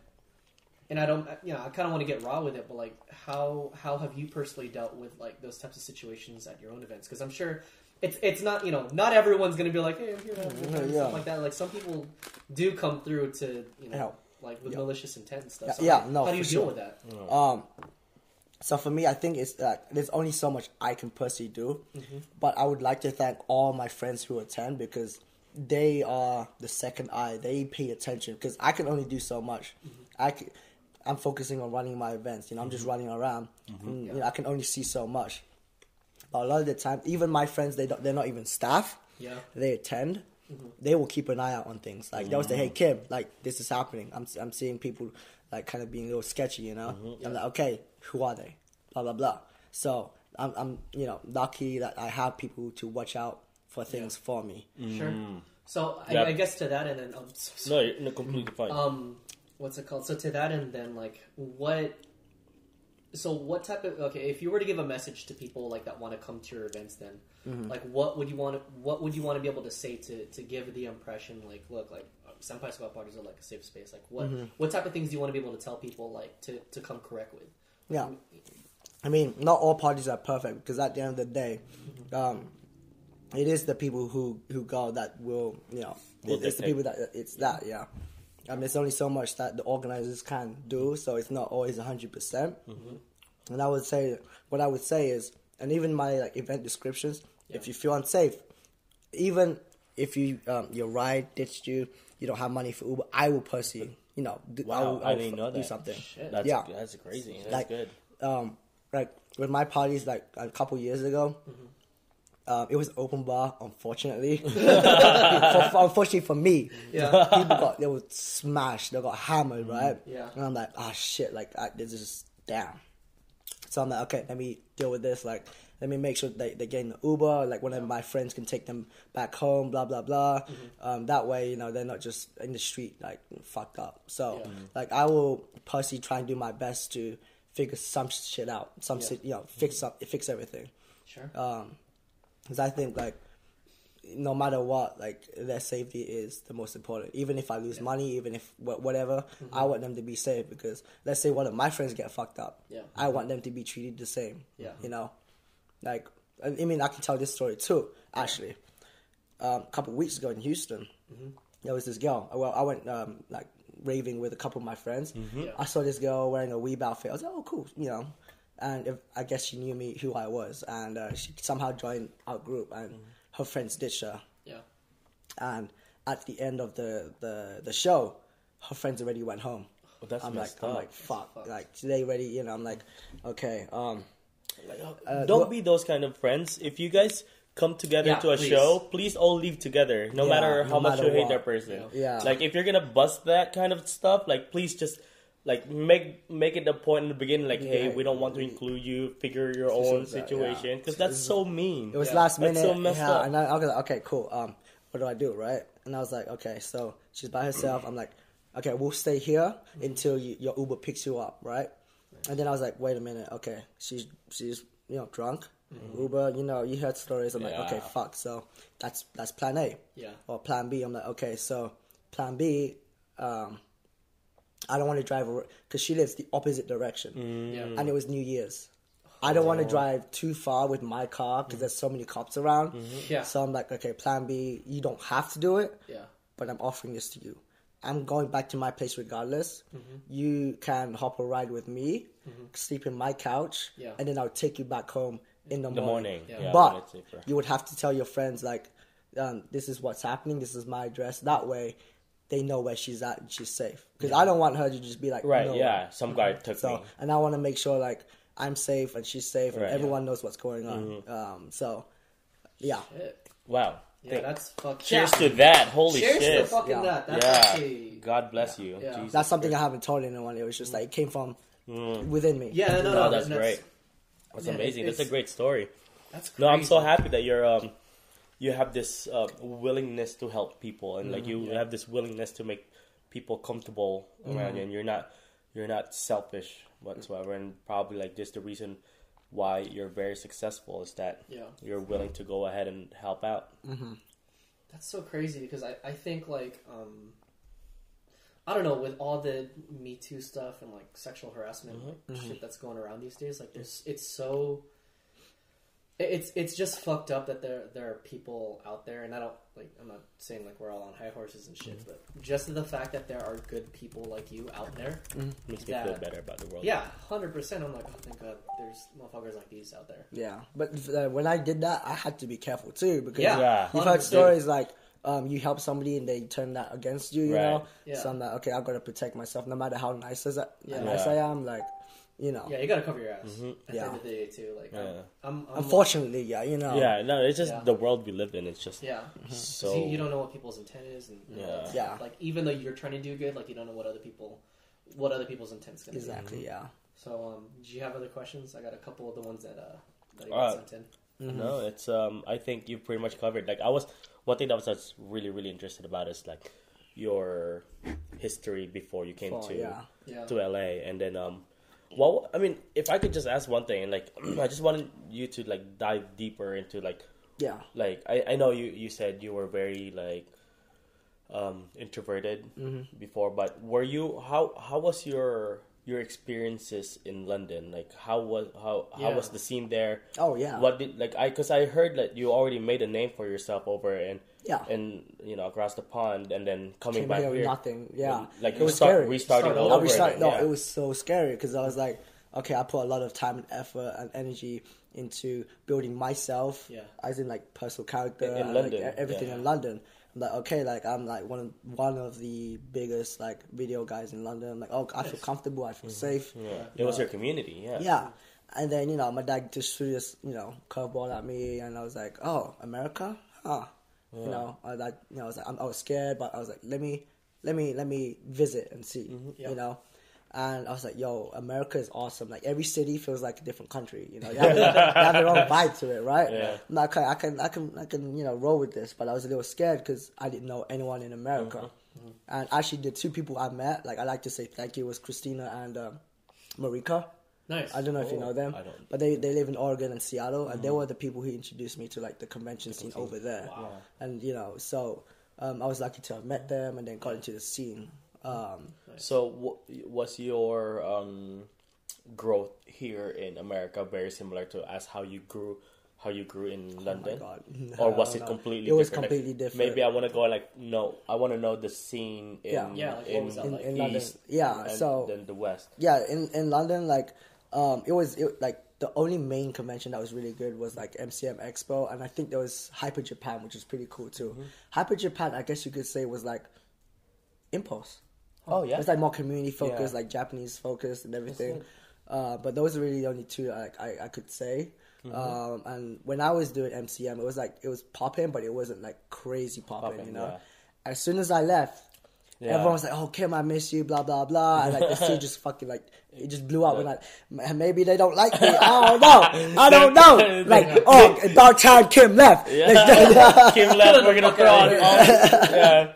and I don't, you know, I kind of want to get raw with it, but like how how have you personally dealt with like those types of situations at your own events? Because I'm sure it's it's not you know not everyone's gonna be like hey I'm here to have a good Yeah. stuff like that. Like some people do come through to you know Help. like with Yeah. malicious intent and stuff. Yeah, So yeah, how, no, how do you for deal sure. with that? Um, so for me, I think it's that there's only so much I can personally do, mm-hmm. but I would like to thank all my friends who attend because they are the second eye. They pay attention because I can only do so much. Mm-hmm. I can, I'm focusing on running my events. You know, I'm just mm-hmm. running around. And, you know, I can only see so much. But a lot of the time, even my friends, they don't, they're not even staff. Yeah. They attend. They will keep an eye out on things. Like they'll say, "Hey, Kim, like this is happening. I'm I'm seeing people like kind of being a little sketchy. You know, I'm like, okay, who are they? Blah blah blah. So I'm I'm you know lucky that I have people to watch out for things for me. Sure. So I, I guess to that end, and I'm so No, you're no, completely fine. um what's it called so to that and then like what so what type of okay if you were to give a message to people like that want to come to your events then Mm-hmm. like what would you want to what would you want to be able to say to to give the impression like look like senpai squad parties are like a safe space like what Mm-hmm. what type of things do you want to be able to tell people like to to come correct with Yeah. I mean, not all parties are perfect because at the end of the day, um, it is the people who who go that will you know Will it's the people that it's that yeah. I mean, there's only so much that the organizers can do, so it's not always hundred percent. And I would say what I would say is, and even my like event descriptions, if you feel unsafe, even if you um, your ride ditched you, you don't have money for Uber, I will personally, you know, do, I, will, I, will didn't know do something. Shit. That's Yeah. that's crazy. That's Like, good. um, like with my parties, like a couple years ago, Um, it was open bar, unfortunately. for, for- unfortunately for me, Yeah. people got they were smashed, they got hammered, right? Yeah. And I'm like, ah, shit, like I, this is damn. So I'm like, okay, let me deal with this. Like, let me make sure they they get in the Uber. Like, one of my friends can take them back home. Blah blah blah. Mm-hmm. Um, that way, you know, they're not just in the street like fucked up. So, like, I will personally try and do my best to figure some shit out. Some, Yeah. shit, you know, fix mm-hmm. up, fix everything. Sure. Um, because I think like no matter what, like their safety is the most important. Even if I lose money, even if wha- whatever, I mm-hmm. want them to be safe. Because let's say one of my friends get fucked up, Yeah. I want them to be treated the same. Yeah. you know, like I I mean, I can tell this story too. Actually, um, a couple of weeks ago in Houston, there was this girl. Well, I went um, like raving with a couple of my friends. Yeah. I saw this girl wearing a weeb outfit. I was like, oh, cool, you know. And if, I guess she knew me, who I was, and uh, she somehow joined our group, and her friends ditched her. Yeah. And at the end of the, the, the show, her friends already went home. Well, that's I'm like, messed I'm like, fuck, like they already, you know. I'm like, okay, um, Like, uh, don't what- be those kind of friends. If you guys come together Yeah, to a please. show, please all leave together, no Yeah, matter no how much matter you hate what. that person. Yeah. Like if you're gonna bust that kind of stuff, like please just like make make it a point in the beginning, like, hey, we don't want to include you. Figure your It's own just that, situation, yeah. because that's so mean. It was Yeah. last That's minute. so messed yeah, up. And I, I was like, okay, cool. Um, what do I do, right? And I was like, okay, so she's by herself. I'm like, okay, we'll stay here until you, your Uber picks you up, right? And then I was like, wait a minute, okay, she's she's you know drunk. Mm-hmm. Uber, you know, you heard stories. I'm like, okay, fuck. So that's that's plan A. Yeah. Or plan B. I'm like, okay, so plan B. Um, I don't want to drive because she lives the opposite direction, mm. Yeah. and it was New Year's. I don't want to oh. drive too far with my car because there's so many cops around. Mm-hmm. Yeah. So I'm like, okay, plan B, you don't have to do it, Yeah. but I'm offering this to you. I'm going back to my place regardless. Mm-hmm. You can hop a ride with me, sleep in my couch, Yeah. and then I'll take you back home in the the morning. morning, Yeah. yeah, But it's you would have to tell your friends like, um, this is what's happening. This is my address. That way, they know where she's at and she's safe. Because I don't want her to just be like, right, no. yeah, some guy took So, me. and I want to make sure like I'm safe and she's safe and Right, Mm-hmm. everyone knows what's going on. Um, so, yeah. Shit. Wow. Yeah, Thank- that's fuck. Cheers yeah. to that. Holy Cheers shit. to fucking Yeah. that. That's yeah. actually. God bless you. Yeah. Jesus That's something I haven't told anyone. It was just like it came from within me. Yeah, no, no, No, no. that's great. That's yeah, amazing. That's a great story. That's crazy. No, I'm so happy that you're um you have this uh, willingness to help people and like you Mm-hmm. have this willingness to make people comfortable around you and you're not you're not selfish whatsoever and probably like just the reason why you're very successful is that Yeah. you're willing to go ahead and help out. Mm-hmm. That's so crazy because I, I think like um I don't know with all the Me Too stuff and like sexual harassment like, shit mm-hmm. that's going around these days like there's it's so it- it's it's just fucked up that there there are people out there and I don't like I'm not saying like we're all on high horses and shit but just the fact that there are good people like you out there Makes me feel better about the world. yeah hundred percent I'm like oh thank god there's motherfuckers like these out there Yeah, but uh, when I did that, I had to be careful too because Yeah. Yeah. you've 100%. heard stories like um, you help somebody and they turn that against you. You Right. know, Yeah. so I'm like, okay, I've got to protect myself, no matter how nice as I, Yeah. nice Yeah. I am. Like, you know, yeah you gotta cover your ass at the end of the day too like Yeah. I'm, I'm, unfortunately, yeah, you know, Yeah, no, it's just Yeah. the world we live in. It's just Yeah. so So you, you don't know what people's intent is, and and Yeah. Yeah. like even though you're trying to do good, like you don't know what other people, what other people's intent's gonna exactly, be. yeah. So, um, do you have other questions? I got a couple of the ones that uh that I Uh, sent in. Mm-hmm. No, it's um. I think you've pretty much covered. Like I was one thing that was I was really really interested about is like your history before you came Before, to yeah. Yeah. to LA, and then um. Well, I mean, if I could just ask one thing, like I just wanted you to like dive deeper into like Yeah, like I, I know you you said you were very like um introverted Mm-hmm. before but were you how how was your your experiences in london like how was how how was the scene there Oh, yeah. what did like i because i heard that you already made a name for yourself over and Yeah. and you know across the pond and then coming came back here here nothing. Yeah, like it you was start scary. restarting Start all over I restart, again, no, yeah. it was so scary because I was like, okay, I put a lot of time and effort and energy into building myself, Yeah. as in like personal character, In- in and, like, London, e- everything yeah. in London. I'm like, okay, like I'm like one of one of the biggest like video guys in London. I'm like, oh, I feel comfortable, I feel safe. Mm-hmm. yeah. it was your community yeah Yeah, And then you know my dad just threw this you know curveball at me, and I was like, oh, America, huh? You know, I was like, you know, I was like, I'm, I was scared, but I was like, let me, let me, let me visit and see, Yeah. you know. And I was like, yo, America is awesome. Like every city feels like a different country. You know, they have their own vibe to it, right? Yeah. I can, I can, I can, you know, roll with this. But I was a little scared because I didn't know anyone in America. Mm-hmm. And actually, the two people I met, like I like to say thank you, was Christina and um, Marika. Nice. I don't know if you Oh, know them, I don't. but they, they live in Oregon and Seattle, and they were the people who introduced me to like the convention scene over there. Wow. And you know, so um, I was lucky to have met them and then got into the scene. Um, So, w- was your um, growth here in America very similar to as how you grew, how you grew in London, Oh God. or was it no. completely? It was different? Like, completely different. Maybe I want to go like no, I want to know the scene in Yeah. Yeah, like, in, in, like? in London, East yeah. and So then the West. yeah, in in London, like um, it was it, like the only main convention that was really good was like MCM Expo, and I think there was Hyper Japan, which was pretty cool too. Mm-hmm. Hyper Japan, I guess you could say, was like Impulse. Oh yeah, It's like more community focused, Yeah. like Japanese focused and everything. Uh, but those are really the only two I, I, I could say. Mm-hmm. Um, and when I was doing MCM, it was like it was popping, but it wasn't like crazy popping, Poppin', you know. yeah. As soon as I left, Yeah. everyone was like, "Oh, Kim, I miss you," blah blah blah, and like the scene just fucking like it just blew up. And I, m- maybe they don't like me. I don't know. I don't know. Like, oh, about time Kim left. Yeah. Kim left. We're gonna throw on. Yeah.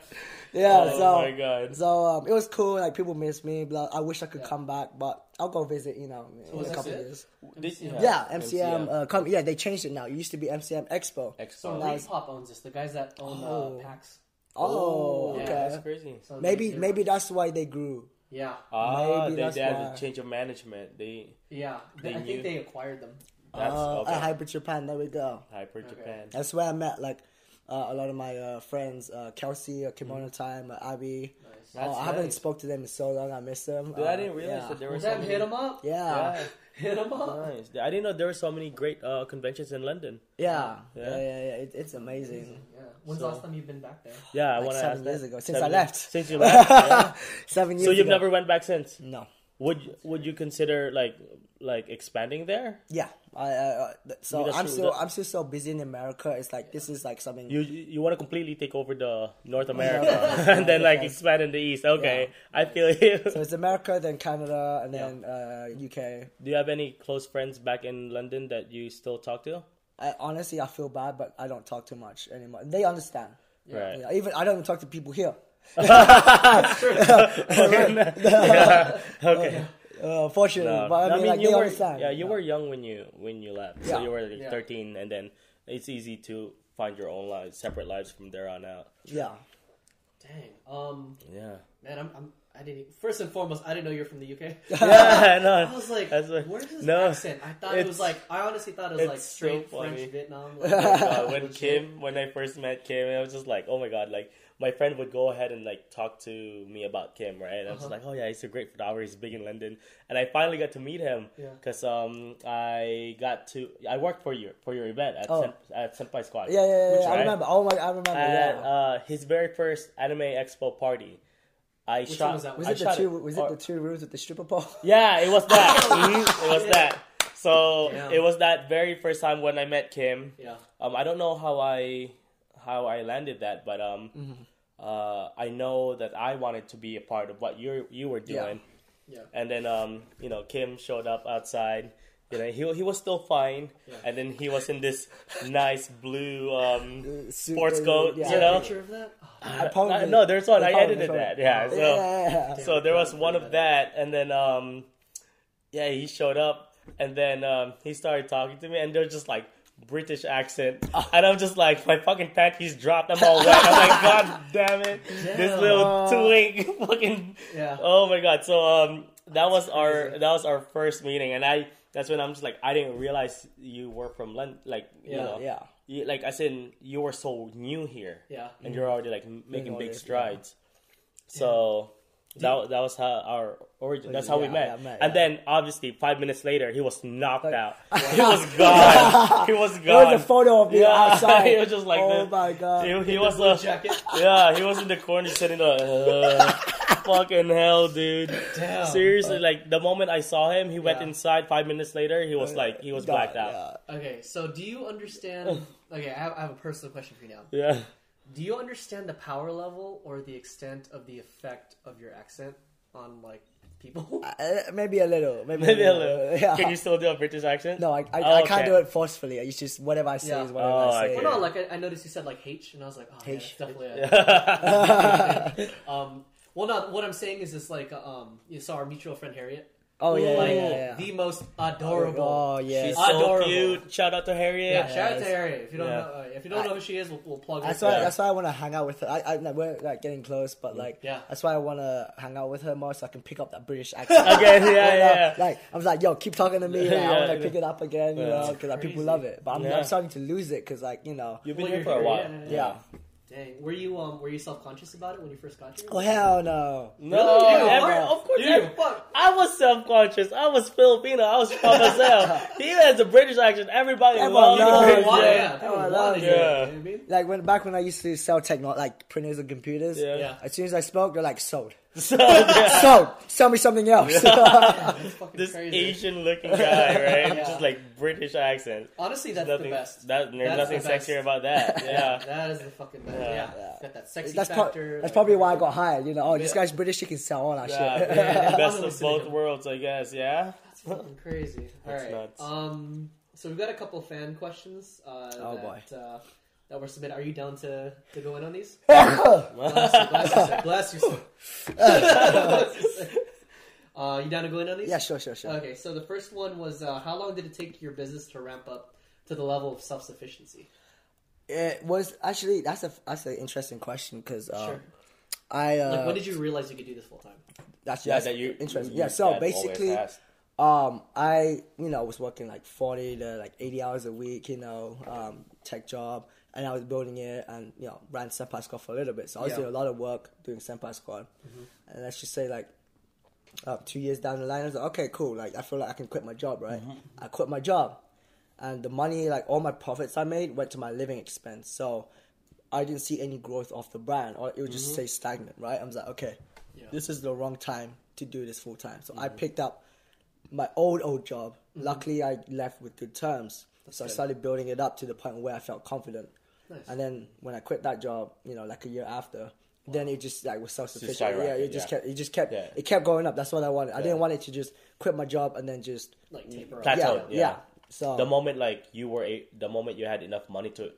Yeah, Oh so my God. so um, it was cool. Like people miss me. Blah. I wish I could come back, but I'll go visit. You know, in was a couple it? years. This- Yeah, MCM. Uh, come. Yeah, they changed it now. It used to be MCM Expo. So Expo. Pop owns this. The guys that own Oh. uh, PAX. Oh, Yeah, okay. That's crazy. So Maybe maybe that's why they grew. Yeah, Ah, Maybe they, that's they had why. a change of management. They yeah. They, They I knew. think they acquired them. that's Uh, okay. At Hyper Japan, there we go. Hyper Japan. That's where I met like uh, a lot of my uh, friends, uh, Kelsey, uh, Kimono Time, uh, Abby. Nice. Uh, That's I haven't nice. spoke to them in so long. I miss them. Dude, Uh, I didn't realize yeah. that there Well, were so many. hit them up. Yeah, Yeah, Hit them up. nice. I didn't know there were so many great uh, conventions in London. yeah, yeah, Yeah. yeah, yeah. It, it's amazing. Yeah. When's the last time you've been back there? Yeah, I Like want to seven ask years that. ago, since I left. Since you left. yeah. Seven years. So you've ago. never went back since. No. Would would you consider like like expanding there? Yeah. I, uh, so That's I'm true. still That- I'm still so busy in America. It's like this is like something. You you want to completely take over the North America and then like expand in the East. Okay, I feel you. so it's America, then Canada, and then uh, UK. Do you have any close friends back in London that you still talk to? I, honestly, I feel bad, but I don't talk too much anymore. They understand. Right. Yeah, even I don't even talk to people here. Okay. Uh, fortunately, No, but I mean, like you they were understand. yeah you were young when you when you left, so Yeah. you were like Yeah. thirteen, and then it's easy to find your own lives, separate lives from there on out. Yeah. Dang. Um, Yeah. man, I'm, I'm I didn't. First and foremost, I didn't know you're from the UK. Yeah, no. I was like, That's what- where's his no, accent? I thought it was like. I honestly thought it was like it's so straight funny. French Vietnam. Oh Like, God, when. Kim, when I first met Kim, I was just like, oh my god, like my friend would go ahead and like talk to me about Kim, right? And I was just Uh-huh. like, oh yeah, he's a great photographer. He's big in London, and I finally got to meet him Yeah. because um I got to I worked for your for your event at Oh. Sen, at Senpai Squad. Yeah, yeah, yeah. Which, yeah. I remember. Oh my, I remember. At yeah. uh, his very first anime expo party, I Which shot. was that? was I it the shot two? Was it the two rooms with the stripper pole? Yeah, it was that. It was that. So Damn. it was that very first time when I met Kim. Yeah. Um, I don't know how I how I landed that, but um, Mm-hmm. Uh, I know that I wanted to be a part of what you you were doing, Yeah. and then um, you know, Kim showed up outside. You know, he he was still fine, Yeah. and then he was in this nice blue um Suit, sports uh, coat. yeah. You know, picture of that? Oh, I posted Uh, no, there's one. They I edited it. that. Yeah, so Yeah. so there was one of that, and then um, yeah, he showed up, and then um, he started talking to me, and they're just like British accent, and I'm just like, my fucking panties dropped. I'm all wet. I'm like, God damn it, this little twink, fucking. Yeah. Oh my god. So um, that was our that was our first meeting, and I that's when I'm just like, I didn't realize you were from London, like you Yeah, know, yeah. you, like I said, you were so new here Yeah. and you're already like m- making big strides. So that that was how our origin. That's how we met. yeah, met, And yeah. then obviously five minutes later, he was knocked out. he was gone. He was gone. There gone. was a photo of me Yeah, outside. he was just like oh the- my god. He, he was blue a, jacket. yeah. He was in the corner sitting there. Uh, fucking hell, dude. Damn. Seriously, like the moment I saw him, he went inside. Five minutes later, he was like, he was Done, blacked out. Okay, so do you understand? Okay, I have, I have a personal question for you now. Yeah. Do you understand the power level or the extent of the effect of your accent on like people? Uh, maybe a little. Maybe, Maybe a little. Yeah. Can you still do a British accent? No, I, I, Oh, I can't okay. do it forcefully. It's just whatever I say Yeah. is whatever Oh, I say. okay. Well, no, like I, I noticed you said like H, and I was like, oh, yeah, H. that's definitely. A, um, well, no, what I'm saying is, it's like um, you saw our mutual friend Harriet, Oh yeah, like yeah, yeah. the most adorable. Oh yeah. She's I- so cute. Shout out to Harriet. yeah, shout out to. Harriet. If you don't Yeah. know, uh, if you don't know who she is, we'll, we'll plug her. That's why. Yeah. That's why I want to hang out with her. I, I like, we're like getting close, but like, Yeah. That's why I want to hang out with her more, so I can pick up that British accent. Again, yeah, You know? yeah. Like I was like, yo, keep talking to me. Like, I want to yeah. pick it up again, you Yeah. know, because like, people love it. But I'm, Yeah. I'm starting to lose it because like you know, You've been Well, here for a while. yeah, yeah, yeah. Dang, were you um, were you self conscious about it when you first got here? Oh hell no. No, Really? You ever- of course. You ever- I was self conscious. I was Filipino. I was proud of myself. he has a British accent. Everybody Everyone loves loves it. British Why? Yeah. Yeah, I people love wanted it. it, Yeah. you know what I mean? Like when back when I used to sell techno like printers and computers. Yeah. Yeah. As soon as I spoke, they're like sold. So, yeah. Sold. Sell me something else. It's This crazy. Asian looking guy, right? Yeah. Just like British accent. Honestly, that's nothing, the best. That, there's That's nothing the best. sexier about that. Yeah. that is the fucking best. Yeah. Yeah, Yeah. got that sexy that's, pro- factor. that's probably why I got hired. You know, oh, this guy's British. He can sell all that Yeah, shit. yeah. Best of both worlds, I guess. Yeah. That's fucking crazy. All That's right. nuts. Um. So we've got a couple fan questions. Uh, Oh, that, boy. Uh, that were submitted. Are you down to, to go in on these? Bless you, bless you. Bless you. Uh, you down to go in on these? yeah, sure, sure, sure. Okay. So the first one was, uh, how long did it take your business to ramp up to the level of self sufficiency? It was actually that's a that's an interesting question because um, Sure. I uh, Like, when did you realize you could do this full time? that's, Yeah, that's that you interesting. you Yeah, so basically, um, I you know was working like forty to like eighty hours a week, you know, um, tech job, and I was building it and you know ran Senpai Squad for a little bit. So I was Yeah. doing a lot of work doing Senpai Squad, mm-hmm. and let's just say like. Uh, two years down the line, I was like, okay, cool. Like, I feel like I can quit my job, right? Mm-hmm. I quit my job, and the money, like all my profits I made, went to my living expense. So I didn't see any growth off the brand, or it would just mm-hmm. stay stagnant, right? I was like, okay, Yeah. this is the wrong time to do this full time. So I picked up my old old job. Luckily, I left with good terms, so I started building it up to the point where I felt confident. Nice. And then when I quit that job, you know, like a year after, then it just like was self sufficient. Yeah, it just yeah. kept it just kept Yeah. it kept going up. That's what I wanted. I didn't want it to just quit my job and then just Like taper off. Plateau. yeah, yeah. yeah. So the moment like you were a, the moment you had enough money to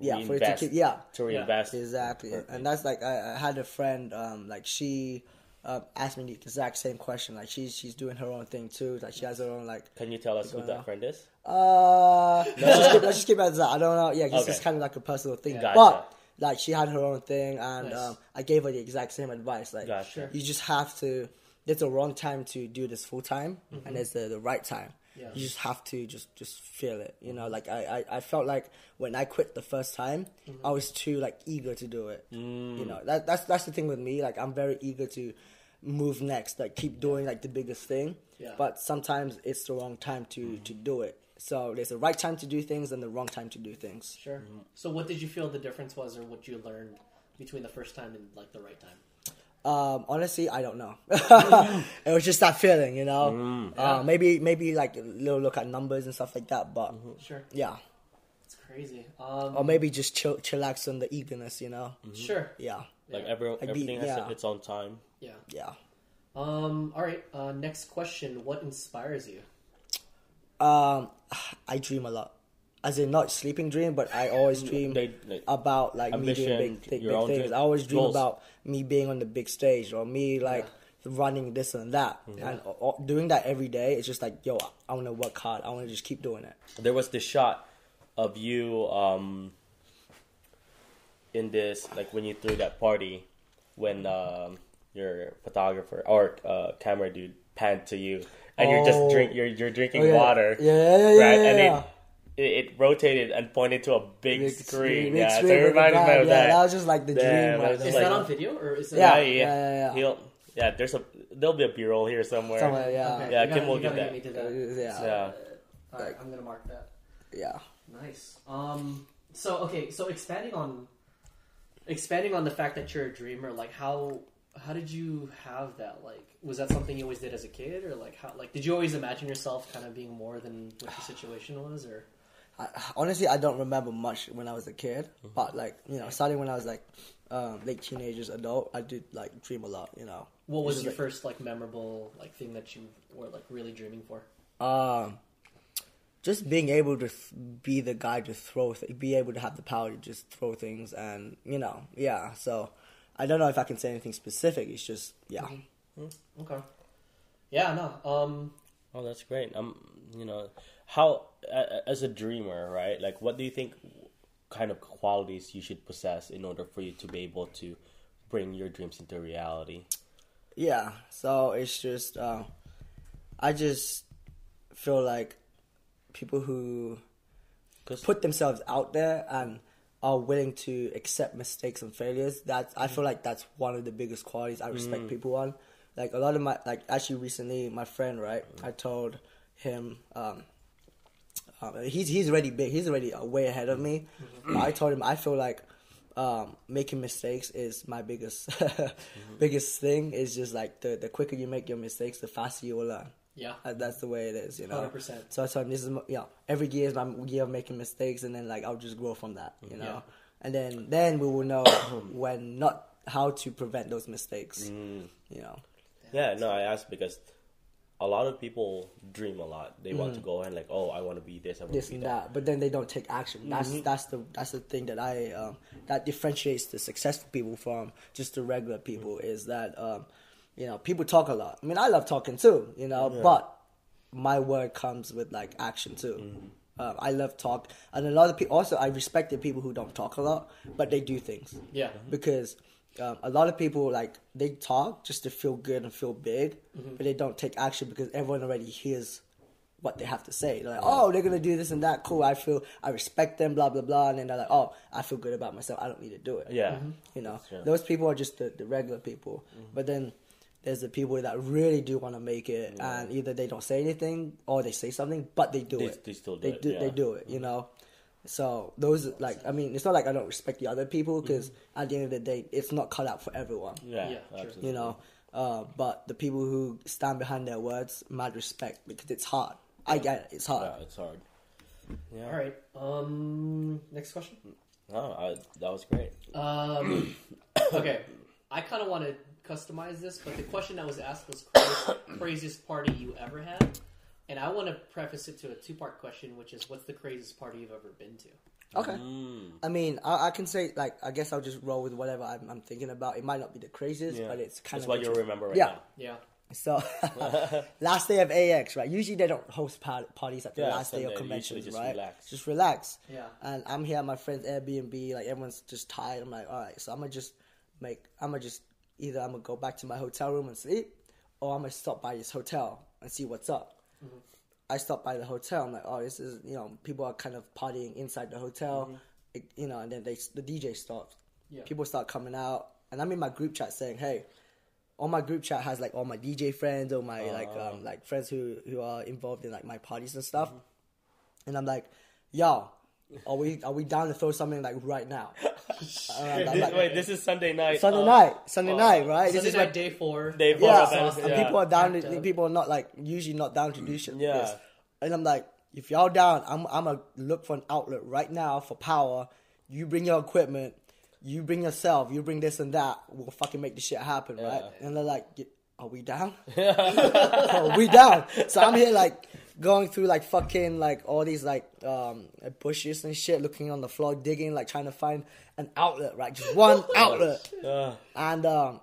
yeah, for it to keep yeah. to reinvest Exactly, and that's like I, I had a friend, um, like she uh, asked me the exact same question. Like she's she's doing her own thing too. Like she has her own like. can you tell us who that out. friend is Uh, let's, just keep, let's just keep it as that. I don't know. Yeah, this Okay. is kind of like a personal thing. Gotcha. But like she had her own thing, and Nice. um, I gave her the exact same advice. Like Gotcha. You just have to. There's a wrong time to do this full time, and there's the, the right time. Yeah. You just have to just just feel it. You know, like I, I, I felt like when I quit the first time, I was too like eager to do it. You know, that that's that's the thing with me. Like I'm very eager to move next, like keep doing like the biggest thing. Yeah. But sometimes it's the wrong time to to do it. So there's a right time to do things and the wrong time to do things. Sure. So, what did you feel the difference was, or what you learned between the first time and like the right time? Um, honestly, I don't know. it was just that feeling, you know. Uh, maybe maybe like a little look at numbers and stuff like that. But Sure. yeah, It's crazy. Um, or maybe just chill, chillax on the eagerness, you know. Sure. Yeah, like Yeah. every, Like the- everything has yeah. its own time Yeah. yeah. Um. All right. Uh, next question. What inspires you? Um, I dream a lot. As in, not sleeping dream, but I always dream They- they- about like me doing ambition, big, big things. I always dream goals. about me being on the big stage or me like running this and that, and o- o- doing that every day. It's just like, yo, I want to work hard. I want to just keep doing it. there was this shot of you um in this like when you threw that party when um your photographer or uh camera dude panned to you and you're just Oh. drink you're you're drinking Oh, yeah. water Yeah, yeah, yeah, right yeah, and yeah. it, it it rotated and pointed to a big, Big screen, big yeah screen it with the reminded me of Yeah, that that was just like the Damn, dream. Right Is just there. that on video or is it? Yeah. yeah, yeah, yeah, yeah. He'll, yeah, there's a there'll be a b-roll here somewhere. Somewhere, yeah, Okay, Yeah, you Kim gotta- will you give gotta that. me to that. yeah, Yeah. All right, I'm gonna mark that. yeah. Nice. Um. So okay. So expanding on, expanding on the fact that you're a dreamer, like how how did you have that? Like, was that something you always did as a kid, or like how? Like, did you always imagine yourself kind of being more than what your situation was, or? I, honestly, I don't remember much when I was a kid, Mm-hmm. but like you know, starting when I was like um, late teenagers, adult, I did like dream a lot. You know, What It's was your like, first like memorable like thing that you were like really dreaming for? Um, just being able to th- be the guy to throw, th- be able to have the power to just throw things, and you know, yeah. So I don't know if I can say anything specific. It's just yeah. Mm-hmm. Okay. Yeah. No. Um. Oh, that's great. Um, you know, how uh, as a dreamer, right? Like, what do you think kind of qualities you should possess in order for you to be able to bring your dreams into reality? Yeah, so it's just uh, I just feel like people who 'Cause- put themselves out there and are willing to accept mistakes and failures. That I feel like that's one of the biggest qualities I respect people on. Like a lot of my like actually recently my friend right, I told him um, uh, he's he's already big. He's already uh, way ahead of me. But I told him I feel like um, making mistakes is my biggest biggest thing. Is just like the the quicker you make your mistakes, the faster you will learn. Yeah. Uh, that's the way it is, you know. 100%. So I told him this is my- you every year is my year of making mistakes, and then like I'll just grow from that, you know. Yeah. And then then we will know when not how to prevent those mistakes, Mm. you know. Yeah, no, I asked because a lot of people dream a lot. They want to go and like, oh, I want to be this, I want this to be and that. that, but then they don't take action. That's that's the that's the thing that I um, that differentiates the successful people from just the regular people is that um, you know people talk a lot. I mean, I love talking too, you know, but my word comes with like action too. Um, I love talk, and a lot of people also I respect the people who don't talk a lot, but they do things Yeah. because um, a lot of people like they talk just to feel good and feel big, Mm-hmm. but they don't take action because everyone already hears what they have to say. They're like, oh, they're gonna do this and that. Cool. I feel I respect them. Blah blah blah. And then they're like, oh, I feel good about myself. I don't need to do it. Yeah. You know, those people are just the, the regular people. Mm-hmm. But then there's the people that really do want to make it, and either they don't say anything or they say something, but they do They- it. they still do They it, do. yeah. They do it. You know. So those like I mean, it's not like I don't respect the other people because at the end of the day, it's not cut out for everyone. Yeah, Yeah, absolutely. You know, uh, but the people who stand behind their words, mad respect because it's hard. I get it. It's hard. Yeah, it's hard. Yeah. All right. Um. Next question. Oh, I, that was great. Um. okay. I kind of want to customize this, but the question that was asked was craziest, craziest party you ever had, and I want to preface it to a two-part question, which is, what's the craziest party you've ever been to? Okay. Mm. I mean, I, I can say like I guess I'll just roll with whatever I'm, I'm thinking about. It might not be the craziest, Yeah. but it's kind That's of what you remember right Yeah. now. Yeah. So, last day of AX, right? Usually they don't host par- parties at the Yeah, last day of conventions, just right? relax. Just relax. Yeah. And I'm here at my friend's Airbnb. Like everyone's just tired. I'm like, all right, so I'm gonna just make. I'm gonna just either I'm gonna go back to my hotel room and sleep, or I'm gonna stop by this hotel and see what's up. Mm-hmm. I stopped by the hotel. I'm like, oh, this is you know, people are kind of partying inside the hotel, mm-hmm. it, you know, and then they the DJ stops. Yeah. People start coming out, and I'm in my group chat saying, hey, all my group chat has like all my DJ friends or my like oh. um, like friends who who are involved in like my parties and stuff, mm-hmm. and I'm like, yo. Are we are we down to throw something like right now? And I'm like, Wait, this is Sunday night. Sunday uh, night, Sunday uh, night, right? Sunday this is night, like day four. Day four yeah, of events, and yeah. people are down. To, people are not like usually not down to do shit. like Yeah. this. and I'm like, if y'all down, I'm I'm gonna look for an outlet right now for power. You bring your equipment, you bring yourself, you bring this and that. We'll fucking make this shit happen, right? And they're like, are we down? are we down? So I'm here like going through like fucking like all these like um bushes and shit, looking on the floor, digging, like trying to find an outlet, right? Just one outlet. Uh, And um,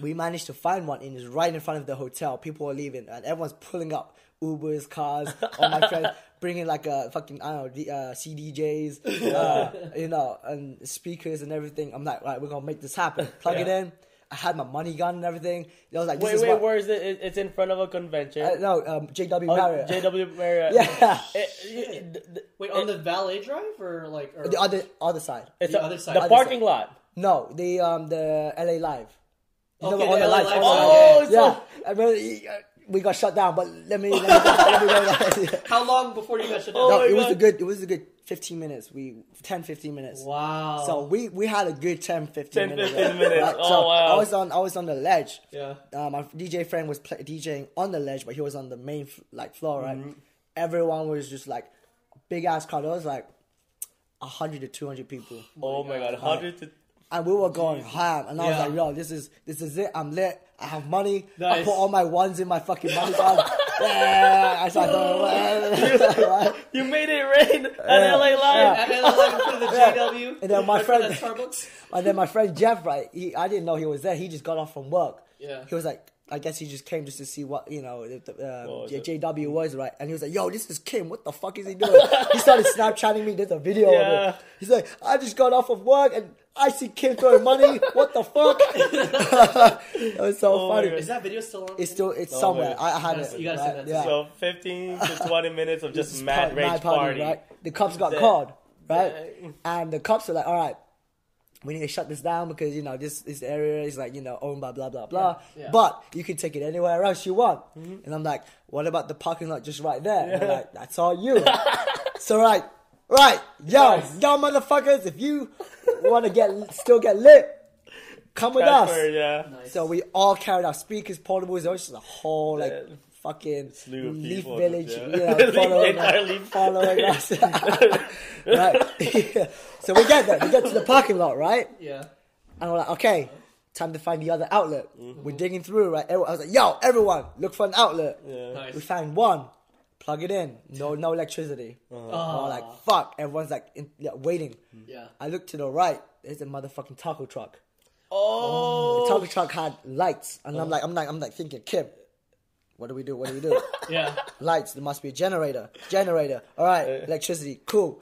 we managed to find one and it's right in front of the hotel. People are leaving and everyone's pulling up Ubers, cars. All my friends bringing like a fucking I don't know the, uh, CDJs, uh, you know, and speakers and everything. I'm like, right, we're gonna make this happen. Plug it in. I had my money gun and everything. I was like, this wait, is wait, what, where is it? It- It's in front of a convention. uh, no, um, JW Oh, Marriott. JW Marriott. Yeah. It- it- th- th- Wait, on the valet drive or like or the other other side. it's the a- other side. The Other parking lot. No, the um the LA Live. You Okay, know, on the the LA lights, Live on the Oh, yeah. so- I remember, uh, we got shut down. But let me let me, go, let me go back. How long before you got shut down? Oh No, my it was a good. It was a good 15 minutes. We 10, 15 minutes. Wow. So we we had a good 10, 15 10, minutes. 15 minutes. Right? Oh, so wow. I was on I was on the ledge. yeah. Uh, my DJ friend was play, DJing on the ledge, but he was on the main like floor. Right. Mm-hmm. Everyone was just like big ass crowd. There was like hundred to two hundred people, Oh my god, hundred to and we were going ham. And I Yeah. was like, "Yo, this is this is it. I'm lit. I have money. I put all my ones in my fucking money bag. yeah, I started throwing. You made it rain at LA Live. Yeah. And then like for the JW. And then my friend- that Starbucks. And then my friend Jeff, right? He, I didn't know he was there. He just got off from work. Yeah. He was like, I guess he just came just to see what you know if the, uh, What was J- it? JW was right. And he was like, "Yo, this is Kim. What the fuck is he doing?" he started Snapchatting me. There's a video Yeah. of it. He's like, "I just got off of work and I see Kim throwing money. What the fuck?" that was so Oh funny. Is that video still on? It's still it's Oh, somewhere. I, I had You it. you gotta right? send that Yeah. So fifteen to twenty minutes of just mad pa- rage party. right? The cops got That- called, right? that- And the cops are like, "All right, we need to shut this down because you know this this area is like you know owned by blah blah blah. Yeah. Yeah. But you can take it anywhere else you want." Mm-hmm. And I'm like, "What about the parking lot just right there?" And they're like, "That's all you." so right, right, yo, y'all motherfuckers, if you want to get still get lit, come with us. Transfer, yeah. Nice. So we all carried our speakers, portables. There was just a whole like Yeah. fucking Slew of Leaf people, Village, yeah. you know, following, Entire us, Leaf- following us. right. so we get there. We get to the parking lot, right? yeah. And we're like, okay, time to find the other outlet. Mm-hmm. We're digging through, right? Everyone- I was like, yo, everyone, look for an outlet. Yeah. Nice. We found one. Plug it in. No, no electricity. Uh-huh. And we're like, ah. fuck. Everyone's like in, yeah, waiting. Hmm. Yeah. I look to the right. There's a motherfucking taco truck. Oh. The taco truck had lights, and I'm uh-huh. like, I'm like, I'm like thinking, Kim, what do we do? What do we do? Yeah. lights. There must be a generator. Generator. All right. Electricity. Cool.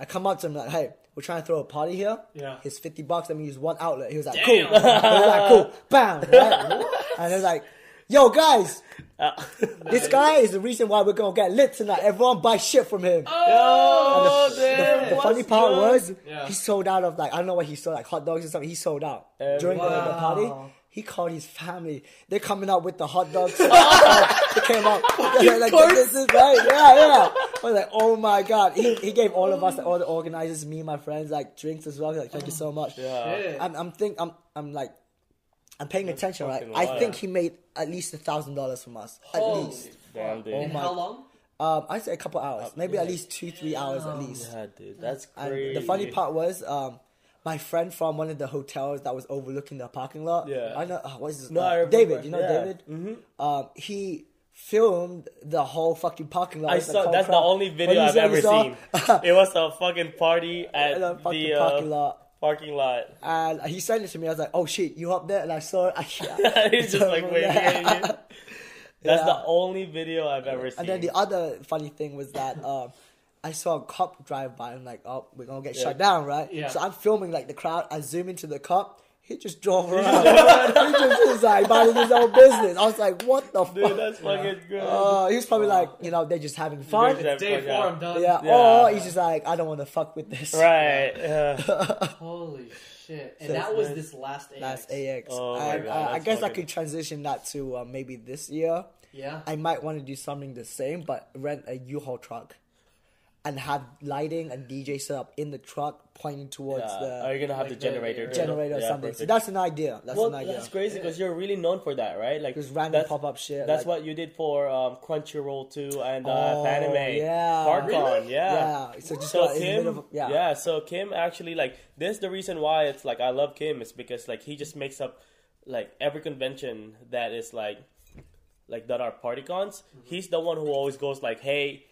I come up to him like, hey, we're trying to throw a party here. Yeah. Here's fifty bucks. Let me use one outlet. He was like, Damn. cool. I was like, cool. Bam. Right? and he was like, yo guys, Uh, this guy is the reason why we're gonna get lit tonight. Everyone buy shit from him. oh, The, damn, the funny part good? was Yeah. he sold out of like I don't know what he sold like hot dogs or something. He sold out during the, the party. He called his family. They're coming out with the hot dogs. they came out. They're like, this is right. Yeah, yeah. I was like, oh my god. He, he gave all of us, all the organizers, me my friends, like drinks as well. Like, thank you so much. Yeah. I'm, I'm think, I'm, I'm like, I'm paying attention, right? fucking I think he made at least a thousand dollars from us, at least. Damn, dude. And my- how long? Um, I'd say a couple hours, maybe at least two, three hours at least. Yeah, dude, that's And crazy. the funny part was, um, my friend from one of the hotels that was overlooking the parking lot. Yeah. I know. Uh, what is his No, uh, David. You know Yeah. David. Mm-hmm. Um, he filmed the whole fucking parking lot. I with the saw. whole That's the only video I've said ever saw? seen. it was a fucking party at the fucking the uh, parking lot. Parking lot. And he sent it to me. I was like, "Oh shit, you up there?" And I saw it. I, He's just like waving at you. That's Yeah. the only video I've ever seen. And then the other funny thing was that um, I saw a cop drive by. I'm like, oh, we're gonna get shut down, right? Yeah. So I'm filming like the crowd. I zoom into the cop. He just drove around. he just was like minding his own business. I was like, what the Dude, fuck? that's fucking good. Uh, he was probably like, you know, they're just having fun. They're just Day four, I'm done. Yeah. Yeah. Or he's just like, I don't want to fuck with this. Right. Yeah. Holy shit. And So that was nice. this last AX. That's AX. Oh my God, uh, I that's guess I could transition that to uh, maybe this year. Yeah. I might want to do something the same, but rent a U-Haul truck and have lighting and DJ set up in the truck pointing towards Yeah. the Are you gonna have like the the- generator? generator or Yeah, something. So that's an idea. That's well, an idea. that's crazy because you're really known for that, right? Like Just random that's- pop-up shit. That's like- what you did for um, Crunchyroll too and uh, Oh, Fanime. yeah. ParkCon, Really? yeah. Yeah, so just so the Kim, of- yeah. So Kim actually like this. is The reason why it's like I love Kim is because like he just makes up like every convention that is like like that are party cons. Mm-hmm. He's the one who always goes like, hey.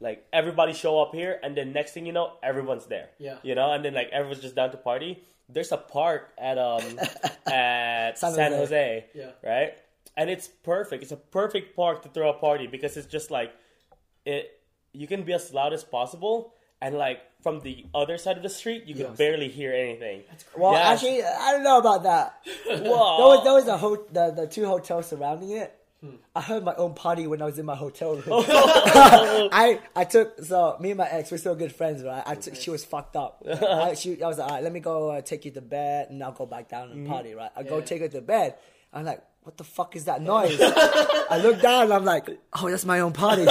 Like everybody show up here, and then next thing you know, everyone's there. Yeah. you know, and then like everyone's just down to party. There's a park at um at San San, Jose. Jose Yeah. right? And it's perfect. It's a perfect park to throw a party because it's just like it. You can be as loud as possible, and like from the other side of the street, you can Yes. barely hear anything. well, Yeah. actually, I don't know about that. Whoa! There was there was a ho- the the two hotels surrounding it. Hmm. I heard my own party when I was in my hotel room. Oh. I I took so me and my ex we're still good friends, right? I took she was fucked up. I, she I was like, all right, let me go uh, take you to bed, and I'll go back down and party, right? I go take her to bed. I'm like, what the fuck is that noise? I look down and I'm like, oh, that's my own party.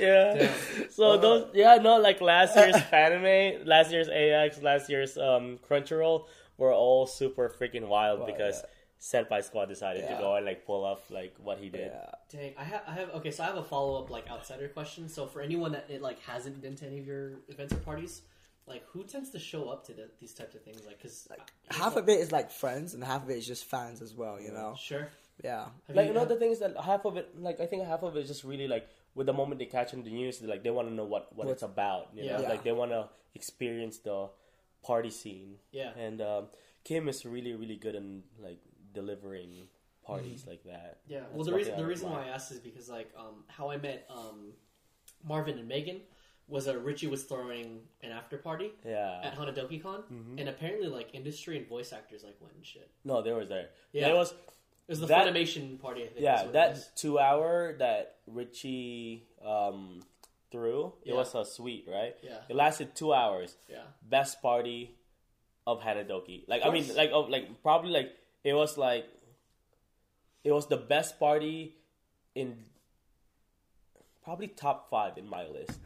yeah. So those, yeah, no, like last year's anime, last year's AX, last year's um Crunchyroll were all super freaking wild because Senpai Squad decided to go and like pull off like what he did. yeah. Dang, I have, I have. Okay, so I have a follow up like outsider question. So for anyone that it like hasn't been to any of your events or parties, like who tends to show up to the, these types of things? Like, because Half of it is like friends and half of it is just fans as well, you know? Sure. Yeah. Have Like you- you know the thing is that half of it, like I think half of it is just really like with the moment they catch in the news, like they want to know what what it's about. You know, Yeah. like they want to experience the party scene. Yeah. And um, Kim is really really good in like delivering parties like that. Yeah. That's Well, the reason the reason why. I asked is because like um how I met um Marvin and Megan was uh, Richie was throwing an after party Yeah. at Hanadoki Con, Mm-hmm. and apparently like industry and voice actors like went and shit. No, they was there. Yeah. There was It was the That- Funimation party. I think. is yeah what it that was. two hour that Richie um threw. It was a suite, right? Yeah. It lasted two hours. Yeah. best party of Hanadoki. Like I mean, course. like oh, like probably like it was like it was the best party in probably top five in my list.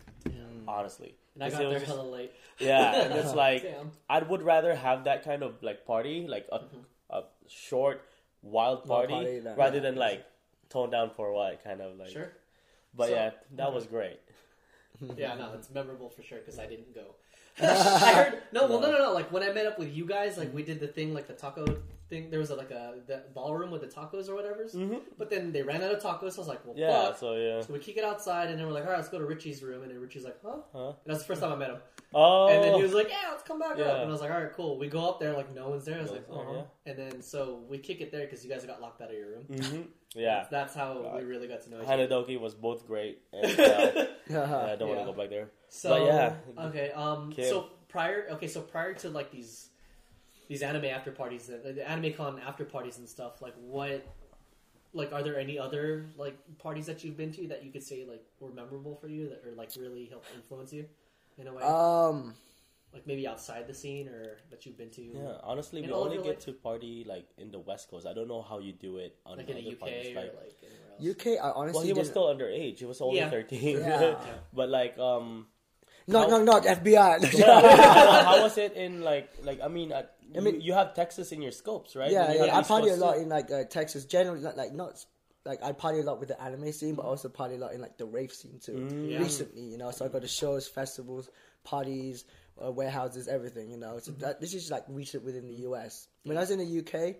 Honestly, And I 'Cause got there just- hella late. yeah, and it's like Damn. I would rather have that kind of like party, like a mm-hmm. a short wild Wild party, party, that- rather yeah. than like toned down for what kind of like. Sure. But So- yeah, that was great. Yeah, no, it's memorable for sure because I didn't go. I heard no, well, no, no, no. Like when I met up with you guys, like we did the thing, like the taco thing. There was a, like a the ballroom with the tacos or whatever. But then they ran out of tacos. So I was like, well, Yeah, fuck. so yeah. So we kick it outside, and then we're like, all right, let's go to Richie's room. And then Richie's like, huh? Huh? And that's the first time I met him. Oh, And then he was like, yeah, let's come back Yeah. up. And I was like, all right, cool. We go up there, like no one's there. I was like, Oh, oh, yeah. And then so we kick it there because you guys got locked out of your room. hmm yeah. That's how we really got to know each other. Hanadoki was both great. And, uh, Yeah. I don't want to go back there. So But yeah. okay. Um. Kim. So prior, okay. So prior to like these these anime after parties, the, the anime con after parties and stuff. Like what? Like, are there any other like parties that you've been to that you could say like were memorable for you that or like really helped influence you in a way? Um, like maybe outside the scene or that you've been to? Yeah, honestly, we only get life? to party like in the West Coast. I don't know how you do it on Like in other the UK parties. or Like, like anywhere else. UK, I honestly well, he was didn't- still underage. He was only Yeah. thirteen. Yeah. but like, um, Knock, How- knock, knock, FBI. how, how was it in like, like I mean, uh, I mean- you, you have Texas in your scopes, right? yeah, yeah. I party a lot too. in like uh, Texas, generally, not, like not like I party a lot with the anime scene, but also party a lot in like the rave scene too. Mm. Yeah. Recently, you know, so I go to shows, festivals, parties, uh, warehouses, everything. You know, so Mm-hmm. that, this is like recent within the US. When I was in the UK,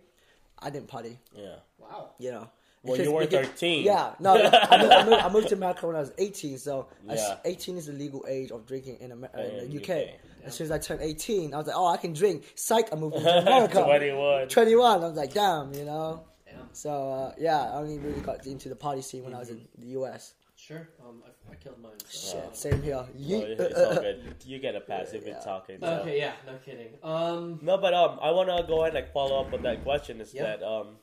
I didn't party. Yeah. Wow. You know. Well, Because- you were because- 13. Yeah, no, I moved, I, moved, I moved to America when I was 18, so Yeah. 18 is the legal age of drinking in, Amer- uh, in in the UK. UK. As soon as I turned 18, I was like, oh, I can drink. Psych, I moved to America. 21. 21, I was like, damn, you know? Damn. So, uh, yeah, I only really got into the party scene when I was in the US. Sure. Um, I, I killed mine. So. Shit, same here. Oh, Yeet. it's all good. You get a pass. You've been Yeah. talking. so. Okay. Yeah. No kidding. Um. No, but um, I want to go ahead and like follow up on that question. Is Yeah. that um,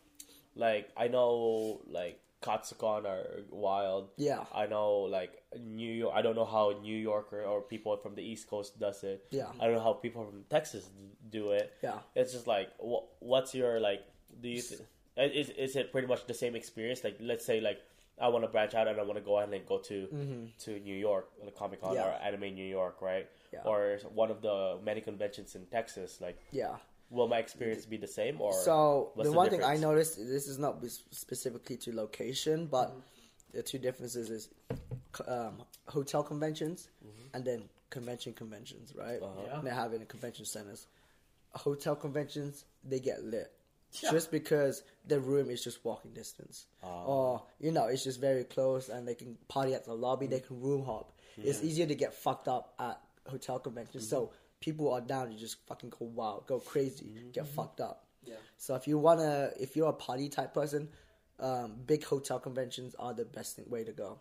like I know like Katsucon are wild. Yeah. I know like New York. I don't know how New Yorker or people from the East Coast does it. Yeah. I don't know how people from Texas do it. Yeah. It's just like, wh- what's your like? Do you th- is is it pretty much the same experience? Like, let's say like I want to branch out and I want to go ahead and go to to New York, like Comic Con Mm-hmm. Yeah. or Anime New York, right? Yeah. Or one of the many conventions in Texas. Like, Yeah. will my experience be the same or So what's the one thing I noticed, this is not specifically to location, but Mm-hmm. The two differences is um, hotel conventions Mm-hmm. and then convention conventions, right? Uh-huh. Yeah. They have it in convention centers. Hotel conventions they get lit. Yeah. Just because the room is just walking distance, Ah. or you know it's just very close, and they can party at the lobby. They can room hop. It's easier to get fucked up at hotel conventions. So Mm-hmm. people are down to just fucking go wild, go crazy, get fucked up. Yeah. So if you wanna, if you're a party type person, um, big hotel conventions are the best thing, way to go.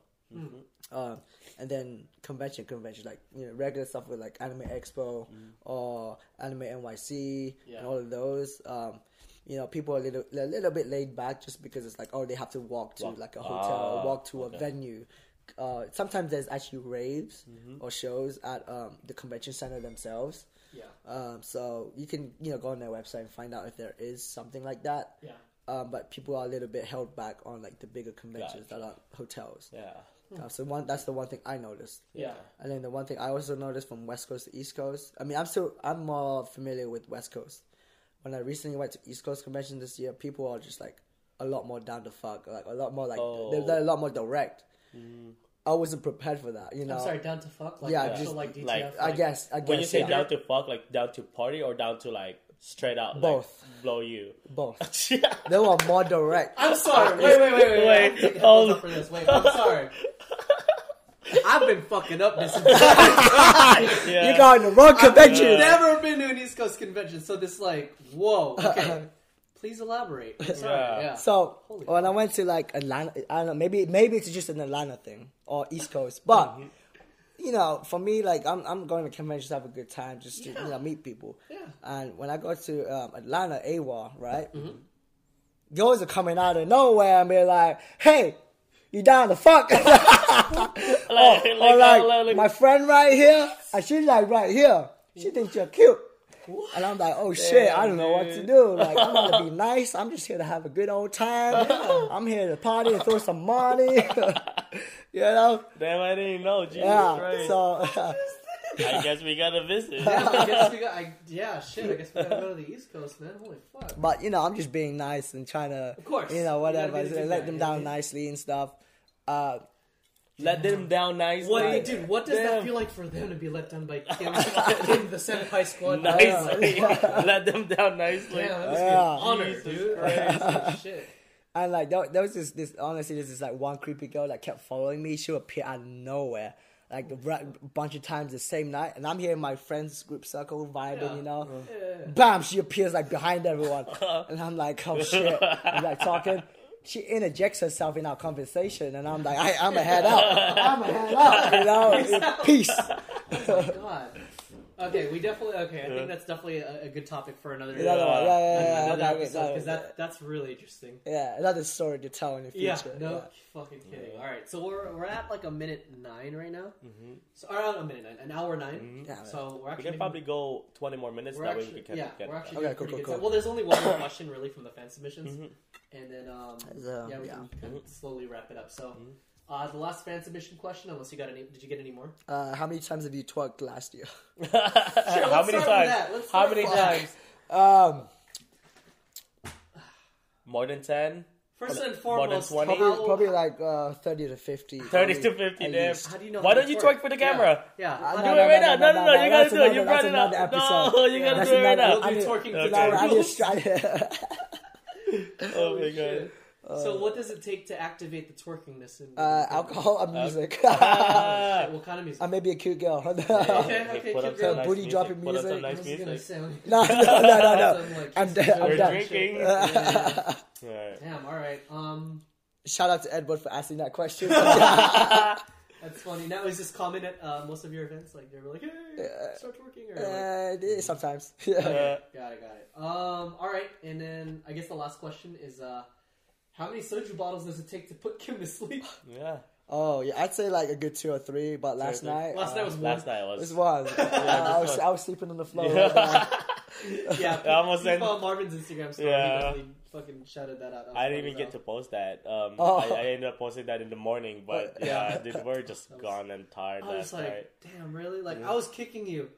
Um, and then convention conventions like you know regular stuff with like Anime Expo or Anime NYC Yeah. and all of those. Um, you know, people are a little a little bit laid back just because it's like oh they have to walk to Walk- like a hotel Ah, or walk to okay. a venue. Uh, sometimes there's actually raves Mm-hmm. or shows at um, the convention center themselves. Yeah. Um, so you can you know go on their website and find out if there is something like that. Yeah. Um, but people are a little bit held back on like the bigger conventions Gotcha. that are hotels. Yeah. Uh, so one that's the one thing I noticed. Yeah. And then the one thing I also noticed from West Coast to East Coast. I mean, I'm still I'm more familiar with West Coast. When I recently went to East Coast convention this year, people are just like a lot more down to fuck, like a lot more like they're, they're a lot more direct. I wasn't prepared for that, you know. I'm sorry, down to fuck. Like Yeah, actual, just- like DTF. like- I guess I guess When you say yeah. down to fuck, like down to party or down to like straight out, like, Both. blow you. both. yeah. They were more direct. I'm sorry. Wait, wait, wait, wait. wait. Wait, I'm taking hold- headphones off for this. Wait, I'm sorry. I've been fucking up this. You got in the wrong uh, convention. Never been to an East Coast convention, so this like, whoa. Okay, please elaborate. Sorry. Yeah. Yeah. So Holy when I went to like Atlanta, I don't know, maybe maybe it's just an Atlanta thing or East Coast, but mm-hmm. You know, for me, like I'm I'm going to conventions to have a good time, just to Yeah. you know meet people. Yeah. And when I go to um, Atlanta, AWA, right? Mm-hmm. Girls are coming out of nowhere and be like, "Hey, you down to fuck?" Like, or like, like, like, like- my friend right here, and she's like right here. She thinks you're cute. And I'm like, oh shit, I don't know what to do. Like, I'm gonna be nice. I'm just here to have a good old time. I'm here to party and throw some money. You know? Damn, I didn't know. Jesus Yeah. Christ. So, I guess we gotta visit. Yeah, I guess we got. I, yeah, shit. I guess we gotta go to the East Coast, man. Holy fuck. but you know, I'm just being nice and trying to, Of course. you know, whatever, be the good let them down nicely and stuff. Uh, Let them down nice. What, like, dude? What does that feel like for them to be let down by Kim, Kim the senpai squad? Nicely. Let them down nicely. Damn, that Yeah. an honor, Jesus dude. Christ. Shit. And like, there, there was this, this, honestly, there's this like one creepy girl that kept following me. She would appear out of nowhere. Like oh, a bunch of times the same night, and I'm here in my friends group circle vibing, Yeah. you know. Yeah. bam, she appears like behind everyone. and I'm like, oh shit. I'm like talking. She interjects herself in our conversation, and I'm like, I, I'm a head out. I'm a head out, you know? Peace. Oh, God. Okay, we definitely okay. I think that's definitely a, a good topic for another. Yeah, yeah, yeah, yeah, yeah, another okay, episode okay, because yeah. that that's really interesting. Yeah, another story to tell in the Yeah, future. no fucking kidding. All right, so we're we're at like a minute nine right now. Mm-hmm. So around a minute nine, an hour 9 mm-hmm. Yeah, So we're actually We actually can probably go 20 more minutes. we're That way actually we can yeah get we're actually Okay, doing cool, pretty cool, good cool. time. Well, there's only one more question really from the fan submissions, and then So, yeah we yeah. can kind of slowly wrap it up. So. Uh, the last fan submission question, unless you got any, did you get any more? Uh, how many times have you twerked last year? How many start with times? that. Let's How many with times? Um, More than 10? First and More than foremost, probably, probably like uh, 30 to 50. 30 to 50, at damn. How do you know? Why don't you twerk? twerk for the camera? Yeah, Uh, yeah. Do it right now. No, no, no. You gotta that's do it. You another- brought it that's up. No, you gotta That's do it right now. I We'll do need- twerking Okay. for No, I the just try Oh my shit. God. So what does it take to activate the twerkingness in uh, alcohol and music. Ah. What kind of music? I may be a cute girl. Okay, Hey, okay, put cute girl. some nice Booty music. dropping Put up some music. nice music. Say, like, no, no, no, no. no. I'm, Kiss done. I'm We're done. drinking. Yeah. Alright. Damn. All right. Um, Shout out to Edward for asking that question. that's funny. Now is this common at uh, most of your events? Like they're like, "Hey, start twerking," or like, uh, it is sometimes. Yeah. Uh, got it, got it. Um, all right. And then I guess the last question is, uh, how many soju bottles does it take to put Kim to sleep? yeah. Oh yeah, I'd say like a good two or three. But last three. night, Last uh, night was one. Last night was. This was. I was I was sleeping on the floor. Yeah. right yeah, I almost people said- on Marvin's Instagram story. Yeah. He definitely fucking shouted that out. That was I didn't funny even get as to hell. post that. Um, Oh. I, I ended up posting that in the morning, but yeah, dude, we're just That was- gone and tired I was last like, night. damn, really? Like, I was kicking you.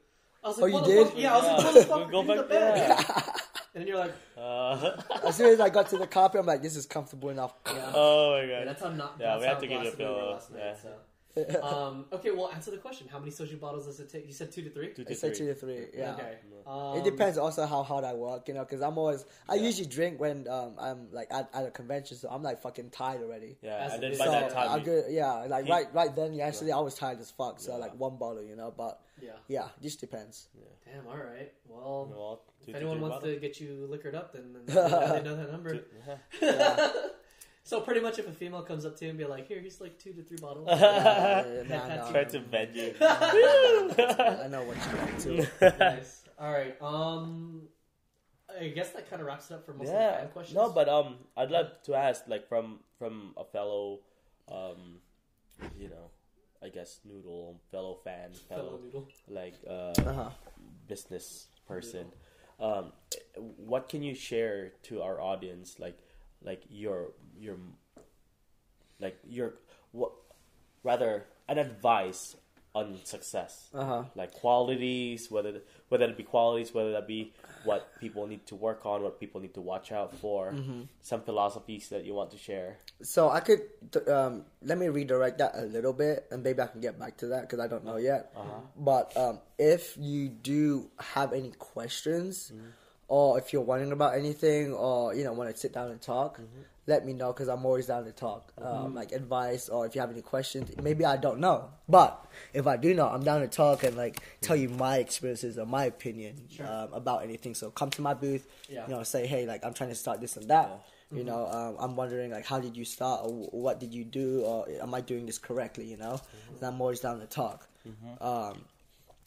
I was like, Oh, like, you "Motherfucker." did? Yeah, I was Yeah. like, motherfucker, Go go back- back bed. Yeah. And then you're like, Uh, As soon as I got to the carpet, I'm like, this is comfortable enough. yeah. oh my Yeah, god. that's how not. Yeah, that's we have to give you a blasted we pillow, last night, yeah. so. um, okay, well, answer the question. How many soju bottles does it take? You said two to three. Two I to said three. two to three. Yeah. Okay. Um, It depends also how hard I work, you know, because I'm always I Yeah. usually drink when um I'm like at, at a convention, so I'm like fucking tired already. Yeah, As and then is. by so that time, I you- go, yeah, like he- right right then, yeah, actually I was tired as fuck, so Yeah. like one bottle, you know, but Yeah. yeah, just depends. Damn. All right. Well, well, two if to anyone three wants bottles. to get you liquored up, then, then now they know that number. Two- yeah. So pretty much, if a female comes up to you and be like, "Here, here's like two to three bottles," Yeah, yeah, yeah, That- nah, that's nah, Try to vent you. I know what you're like too. nice. All right. Um, I guess that kind of wraps it up for most of the fan questions. No, but um, I'd love to ask, like, from from a fellow, um, you know, I guess noodle, fellow fan, fellow fellow noodle. like uh, Uh-huh. business person. Um, what can you share to our audience, like like your your like your what rather an advice on success. Uh huh. like qualities whether whether it be qualities whether that be what people need to work on what people need to watch out for some philosophies that you want to share. So I could um, let me redirect that a little bit, and maybe I can get back to that because I don't know yet. But um, if you do have any questions, or if you're wondering about anything, or you know want to sit down and talk, let me know because I'm always down to talk. Um, like advice, or if you have any questions, maybe I don't know, but if I do know, I'm down to talk and like tell you my experiences or my opinion um, about anything. So come to my booth, Yeah. you know, say hey, like I'm trying to start this and that. You know, um, I'm wondering like, how did you start, or what did you do, or am I doing this correctly? You know, and I'm always down to talk. Um,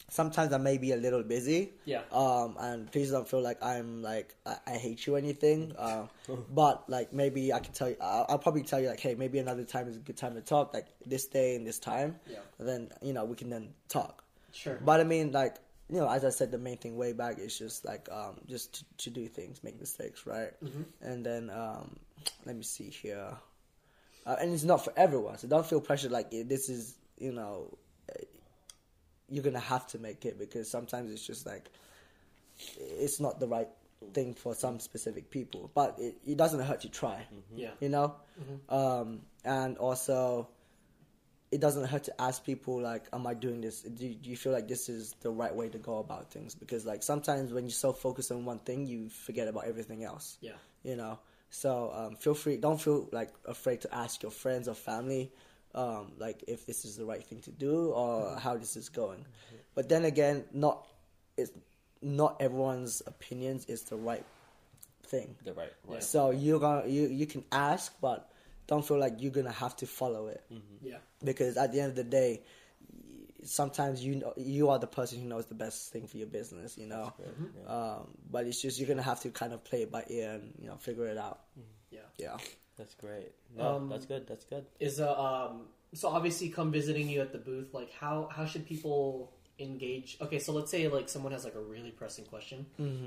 sometimes I may be a little busy. Yeah. Um, and please don't feel like I'm like I, I hate you or anything. Um, but like maybe I can tell you, I'll, I'll probably tell you like, hey, maybe another time is a good time to talk, like this day and this time. Yeah. Then you know we can then talk. Sure. But I mean, like you know, as I said, the main thing way back is just like um, just to, to do things, make mistakes, right? Mm-hmm. And then um, let me see here, uh, and it's not for everyone, so don't feel pressured. Like this is, you know, you're gonna have to make it because sometimes it's just like it's not the right thing for some specific people, but it, it doesn't hurt to try yeah. you know? Um, and also it doesn't hurt to ask people like am i doing this? Do, do you feel like this is the right way to go about things? Because like sometimes when you're so focused on one thing you forget about everything else Yeah. you know? So um, feel free don't feel like afraid to ask your friends or family um, like if this is the right thing to do or how this is going but then again not it's not everyone's opinions is the right thing the right right so you're gonna you you can ask, but don't feel like you're gonna have to follow it Yeah. because at the end of the day, sometimes you know you are the person who knows the best thing for your business. You know, um, but it's just you're gonna have to kind of play it by ear and you know figure it out. Yeah. Yeah. That's great no Um, that's good that's good Is uh, um so obviously come visiting you at the booth. Like how how should people engage? Okay, so let's say like someone has like a really pressing question,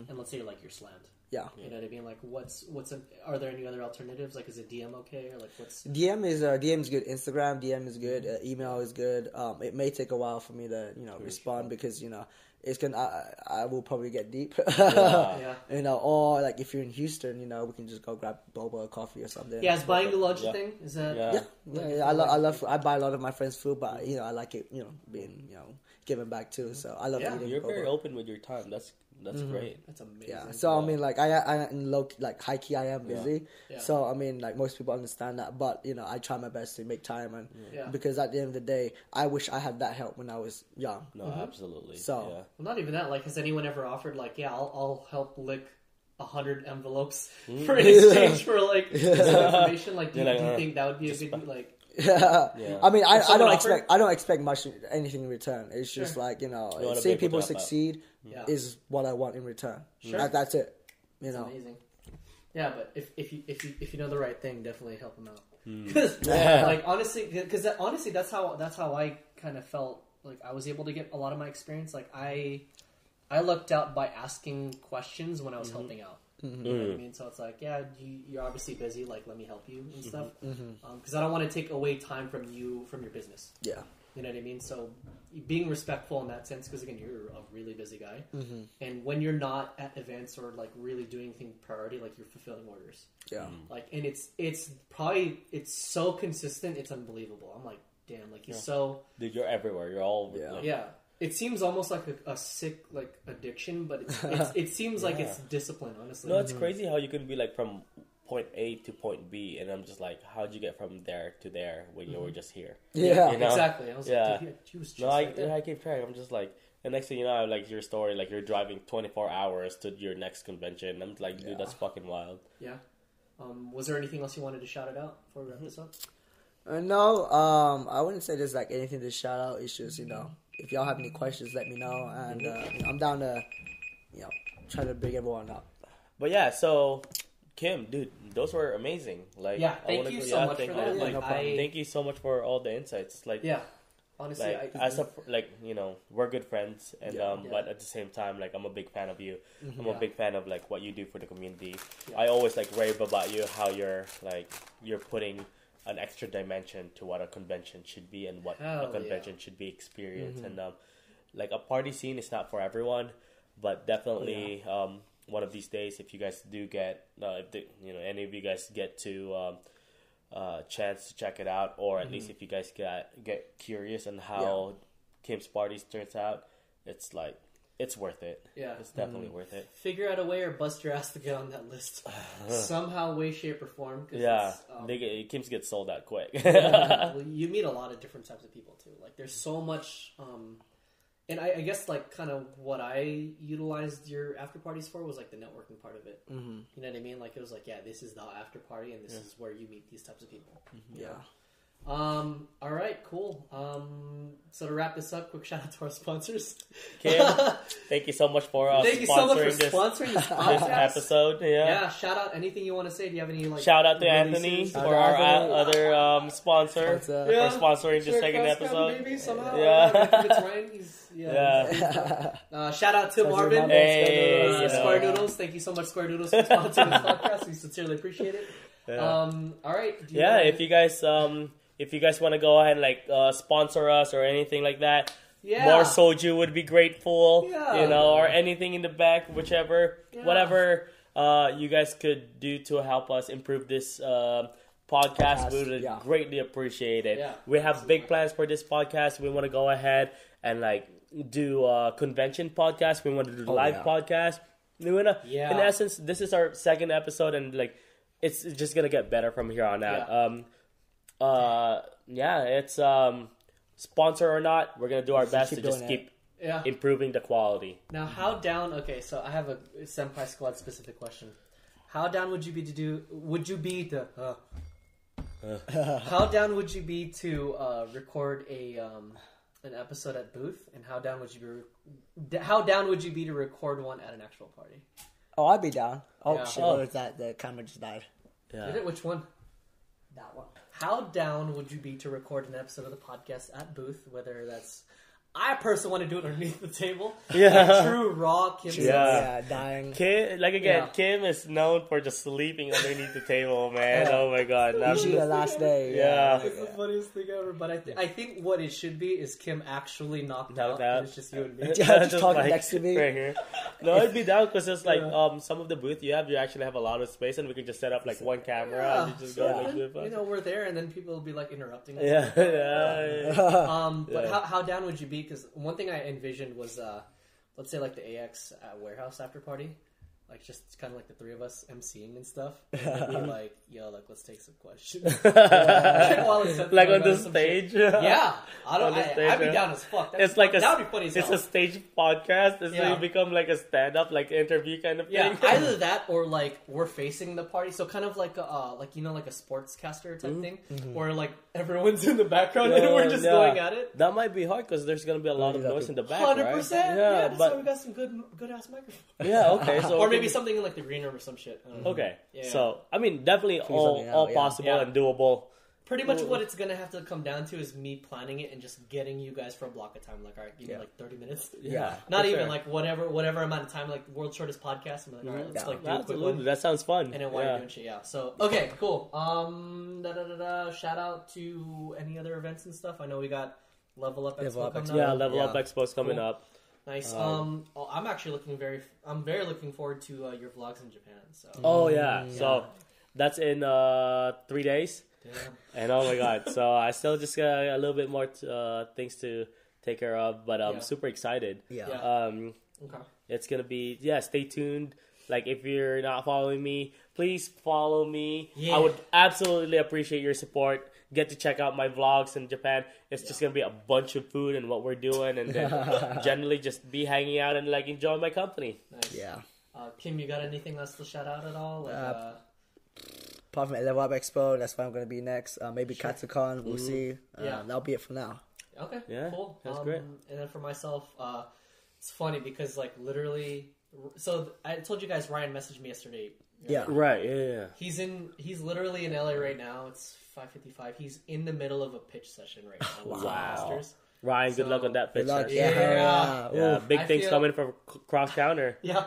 and let's say like you're slammed. Yeah. You know what I mean? Like what's what's an, are there any other alternatives? Like is a DM okay or like what's DM is uh, DM is good. Instagram DM is good. Uh, email is good. Um, it may take a while for me to you know respond because you know it's gonna I, I will probably get deep. yeah. You know, or like if you're in Houston, you know, we can just go grab boba or coffee or something. Yeah, is buying the lunch Yeah. thing? Is that Yeah. Yeah, yeah, yeah. I, lo- I love. I buy a lot of my friends' food, but you know, I like it. You know, being you know, giving back too. Mm-hmm. So I love Yeah. eating. you're very open with your time that's that's mm-hmm. great That's amazing. Yeah. So I mean, like I, I in low, like high key, I am busy. Yeah. So I mean, like most people understand that, but you know, I try my best to make time, and Yeah. because at the end of the day, I wish I had that help when I was young. no mm-hmm. absolutely So- yeah Well, not even that. Like, has anyone ever offered like, yeah, I'll, I'll help lick a hundred envelopes for mm. in exchange for like information? Like, do, You're like, do you uh, think that would be a good like? Yeah. Yeah. I mean, I, I don't offered- expect I don't expect much anything in return. It's just Sure. like you know, You seeing people to help out. succeed Yeah. is what I want in return. Sure. That, that's it. You It's know. amazing. Yeah, but if, if you if you if you know the right thing, definitely help them out. Hmm. Because like honestly, because that, honestly, that's how that's how I kind of felt. Like I was able to get a lot of my experience. Like I I lucked out by asking questions when I was helping out. Mm-hmm. You know what I mm-hmm. mean? So it's like, yeah, you, you're obviously busy. Like, let me help you and mm-hmm. stuff. Um, because I don't want to take away time from you from your business. Yeah. You know what I mean? So being respectful in that sense, because again, you're a really busy guy, and when you're not at events or like really doing anything priority, like you're fulfilling orders, Yeah. like, and it's it's probably it's so consistent, it's unbelievable. I'm like, damn, like you're so dude you're everywhere you're all Yeah. like, yeah. It seems almost like a, a sick like addiction, but it's, it's, it seems like it's discipline. Honestly, No, it's crazy how you can be like from point A to point B, and I'm just like, how'd you get from there to there when you were just here? Yeah. You know? exactly. I was Yeah. like, dude, he was just No, I, right there. I keep track. I'm just like, the next thing you know, I like your story, like you're driving 24 hours to your next convention. I'm like, dude, Yeah. that's fucking wild. Yeah. Um, was there anything else you wanted to shout it out before we wrap this up? Uh, no, um, I wouldn't say there's like anything to shout out. It's just you know, if y'all have any questions, let me know, and uh, you know, I'm down to, you know, try to bring everyone up. But yeah, so Kim, dude, those were amazing. Like, Yeah, I thank wanna you go- so yeah, much thank for you. that. Yeah, like, no. I, Thank you so much for all the insights. Like, yeah, Honestly, like I, as a like you know we're good friends and Yeah. um Yeah. but at the same time like i'm a big fan of you i'm Yeah. a big fan of like what you do for the community Yeah. i always like rave about you how you're like you're putting an extra dimension to what a convention should be and what Hell a convention should be experienced Mm-hmm. and um like a party scene is not for everyone but definitely Oh, um one of these days if you guys do get uh, if the, you know any of you guys get to um uh, chance to check it out, or at Mm-hmm. least if you guys get get curious on how Kim's parties turns out, it's like it's worth it. Yeah. it's definitely worth it. figure out a way or bust your ass to get on that list somehow, way, shape, or form. Yeah, um, they get, get sold out quick. yeah, well, you meet a lot of different types of people too. Like there's so much, um, and I, I guess like kind of what I utilized your after parties for was like the networking part of it. Mm-hmm. You know what I mean? Like it was like, yeah, this is the after party, and this is where you meet these types of people. Yeah. Um, all right, cool. Um, so to wrap this up, quick shout out to our sponsors. Kim, thank you so much for uh, Thank you so sponsoring much for this, sponsoring this this episode. Yeah. Yeah, shout out anything you want to say. Do you have any like Shout out to? Anthony Shout for out our Anthony. uh, other um, sponsor Sponsor. Yeah. for sponsoring the Sure, second episode. Maybe somehow. Yeah. I think it's Ryan. He's, yeah. Yeah. Uh, shout out to Shout out Marvin. Marvin, Hey, Uh. Square Noodles. Thank you so much, Square Noodles, for sponsoring this podcast. We sincerely appreciate it. Yeah. Um, all right. Do you yeah if you guys um if you guys want to go ahead and like uh, sponsor us or anything like that yeah. more soju would be grateful Yeah. you know or anything in the back whichever Yeah. whatever uh you guys could do to help us improve this uh, podcast. Podcast, we would greatly appreciate it. We have big plans for this podcast. We want to go ahead and like do a convention podcast. We want to do Oh, live podcast. We want to in essence this is our second episode and like it's just gonna get better from here on out. Um uh yeah it's um sponsor or not we're gonna do our Just best to just doing it. keep Yeah. improving the quality Now, how down? Okay, so I have a senpai squad specific question. How down would you be to do? Would you be to? Uh, how down would you be to uh, record a um, an episode at booth? And how down would you be? Re- how down would you be to record one at an actual party? Oh, I'd be down. Oh Yeah. shit! Oh. What was that? The camera just died. yeah Did it? Which one? That one. How down would you be to record an episode of the podcast at booth? Whether that's I personally want to do it underneath the table. Yeah. True raw Kim. Yeah, Yeah. yeah dying. Kim, like again, Yeah. Kim is known for just sleeping underneath the table, man. Yeah. Oh my god, Now- Usually the last day. Yeah. It's the funniest thing ever. But I, th- I think what it should be is Kim actually knocked, Knocked out. out. and It's just you and me. Yeah, just talking next to me. right here. No, it'd be down because it's like Yeah. um some of the booth you have, you actually have a lot of space, and we can just set up like one camera and you just go Yeah. like And, this. you know, we're there, and then people will be like interrupting. us. Yeah, yeah, yeah. Um, but Yeah. how, how down would you be? Because one thing I envisioned was, uh, let's say, like the AX uh, warehouse after party, like just kind of like the three of us emceeing and stuff. And be like, yo, like let's take some questions. While it's set- like on the some stage. Yeah, I don't. On I, stage, I'd be yeah. down as fuck. That'd It's be like a that would be funny as it's hell. a stage podcast. It's Yeah. like become like a stand up like interview kind of thing. Yeah, either that or like we're facing the party, so kind of like a, uh, like you know like a sportscaster type thing, where like everyone's in the background and we're just Yeah. going at it. That might be hard because there's gonna be a lot of noise in the back, Hundred right? percent. Yeah, Yeah, that's but why we got some good good ass microphones. yeah, okay. So or maybe something in like the green room or some shit. I don't know. Okay, Yeah. so I mean, definitely all something all out, yeah. possible Yeah. and doable. Pretty much what it's gonna have to come down to is me planning it and just getting you guys for a block of time. Like, all right, give me like thirty minutes. Yeah. Not for even sure. like whatever whatever amount of time. Like world's shortest podcast. I'm like, all right, let's Yeah. like do a quick Absolutely, one. that sounds fun. And then while yeah. you're doing shit, yeah. So okay, cool. Um, da da da da. Shout out to any other events and stuff. I know we got Level Up Expo Level Up coming Expo. yeah, up. level up expo's coming Cool. up. Nice. Um, Um, oh, I'm actually looking very. I'm very looking forward to uh, your vlogs in Japan. So. Oh yeah, Yeah. so that's in uh three days. Damn. And oh my god, so I still just got a little bit more uh, things to take care of, but I'm Yeah. super excited. Yeah. Yeah. Um, Okay. it's gonna be yeah. Stay tuned. Like if you're not following me, please follow me. Yeah. I would absolutely appreciate your support. Get to check out my vlogs in Japan. It's just gonna be a bunch of food and what we're doing, and then generally just be hanging out and like enjoy my company. Nice. Yeah. Uh, Kim, you got anything else to shout out at all? Like, Uh, uh, Apart from Level Up Expo, that's where I'm gonna be next. Uh, maybe Sure. Katsucon, we'll see. Uh, Yeah. That'll be it for now. okay. Yeah, Cool. that's um, great. And then for myself, uh, it's funny because like literally, so I told you guys Ryan messaged me yesterday. Yeah. Right. Yeah. yeah. He's in. He's literally in LA right now. It's five fifty five. He's in the middle of a pitch session right now. with Wow. investors. Ryan, good So, luck on that pitch. Good luck. Yeah. Yeah. Yeah, Oof. big I things feel- coming from cross counter. Yeah,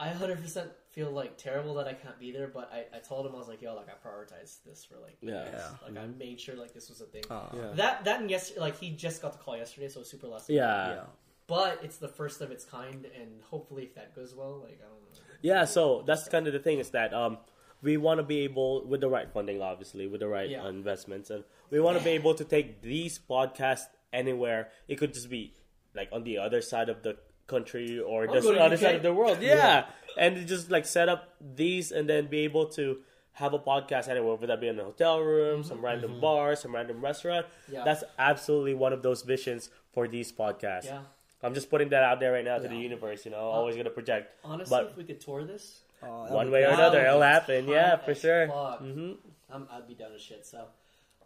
I hundred percent feel like terrible that I can't be there, but I, I told him I was like, yo, like I prioritized this for like, Yeah. this. Yeah. like I made sure like this was a thing. Uh, Yeah. That that and yes, like he just got the call yesterday, so it was super last. Yeah. yeah. but it's the first of its kind, and hopefully, if that goes well, like I don't know. Yeah, so that's kind of the thing is that um, we want to be able, with the right funding, obviously, with the right Yeah. uh, investments, and we want to be able to take these podcasts anywhere. It could just be like on the other side of the country or I'll just go on to the other UK. side of the world. Yeah. and just like set up these and then be able to have a podcast anywhere, whether that be in a hotel room, some random bar, some random restaurant. Mm-hmm. Yeah. That's absolutely one of those visions for these podcasts. Yeah, I'm just putting that out there right now to the universe. You know, always gonna project. honestly, But- if we could tour this, Uh, one way or another, it'll happen. Yeah, for sure. fuck. hmm I'm, I'd be down as shit. So,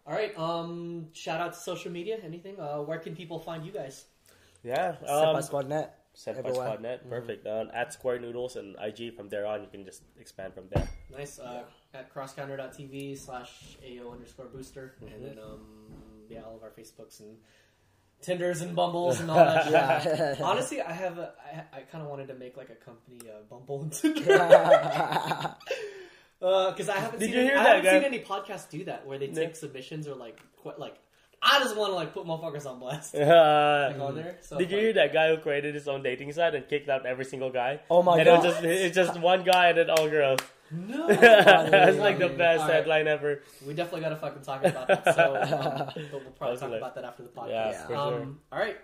all right. Um, shout out to social media. Anything? Uh, where can people find you guys? Yeah. Step by Um, Squad Net. Set by everyone. Squad Net. Perfect. Uh, at Square Noodles and IG from there on, you can just expand from there. Nice. Uh, at crosscounter.tv slash AO underscore booster. Mm-hmm. And then, um, yeah, all of our Facebooks and Tinders and Bumbles and all that. Yeah. Honestly, I have a, I, I kind of wanted to make like a company, uh, Bumble and Tinder. Because I haven't Did seen you any, hear I that, haven't guy? seen any podcasts do that where they take Yeah. submissions or like qu- like I just want to like put motherfuckers on blast. Uh, Like on there. So did you like, hear that guy who created his own dating site and kicked out every single guy? Oh my and god. it was just it's just one guy and then all girls. No. That's like the best All right. headline ever. We definitely got to fucking talk about that. So, um, but we'll probably talk lit. about that after the podcast. Yeah, Yeah. for um, sure. All right.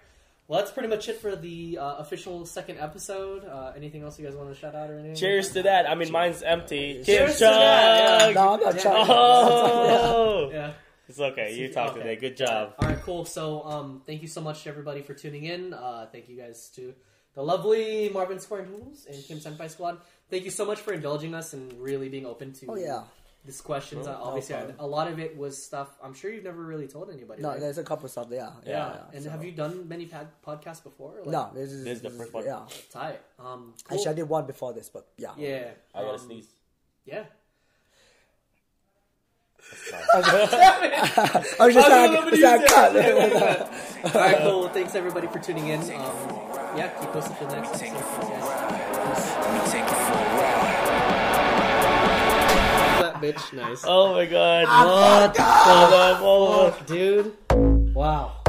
Well, that's pretty much it for the uh, official second episode. Uh, anything else you guys want to shout out or anything? Cheers to that. I mean, mine's empty. Cheers to Chug! that, no, I'm not Yeah. trying. Oh, Yeah. it's okay. You talk Okay. today. Good job. All right, cool. So, um, thank you so much to everybody for tuning in. Uh, thank you guys to the lovely Marvin Square Noodles and Kim Senpai Squad. Thank you so much for indulging us and really being open to Oh yeah. these questions. Obviously, no a lot of it was stuff I'm sure you've never really told anybody. No, right? there's a couple of stuff. Yeah. yeah. Yeah. And so- have you done many pad- podcasts before? Like, No, this is, This is the first one. Yeah. Tight. Um, cool. Actually, I did one before this, but yeah. Yeah. I gotta um, sneeze. Yeah. I was just like, it's like, cut. All right, cool. Well, thanks everybody for tuning in. Um, yeah, keep posted for the next episode. Bitch, nice. Oh my god. What Oh, the fuck, dude? Wow.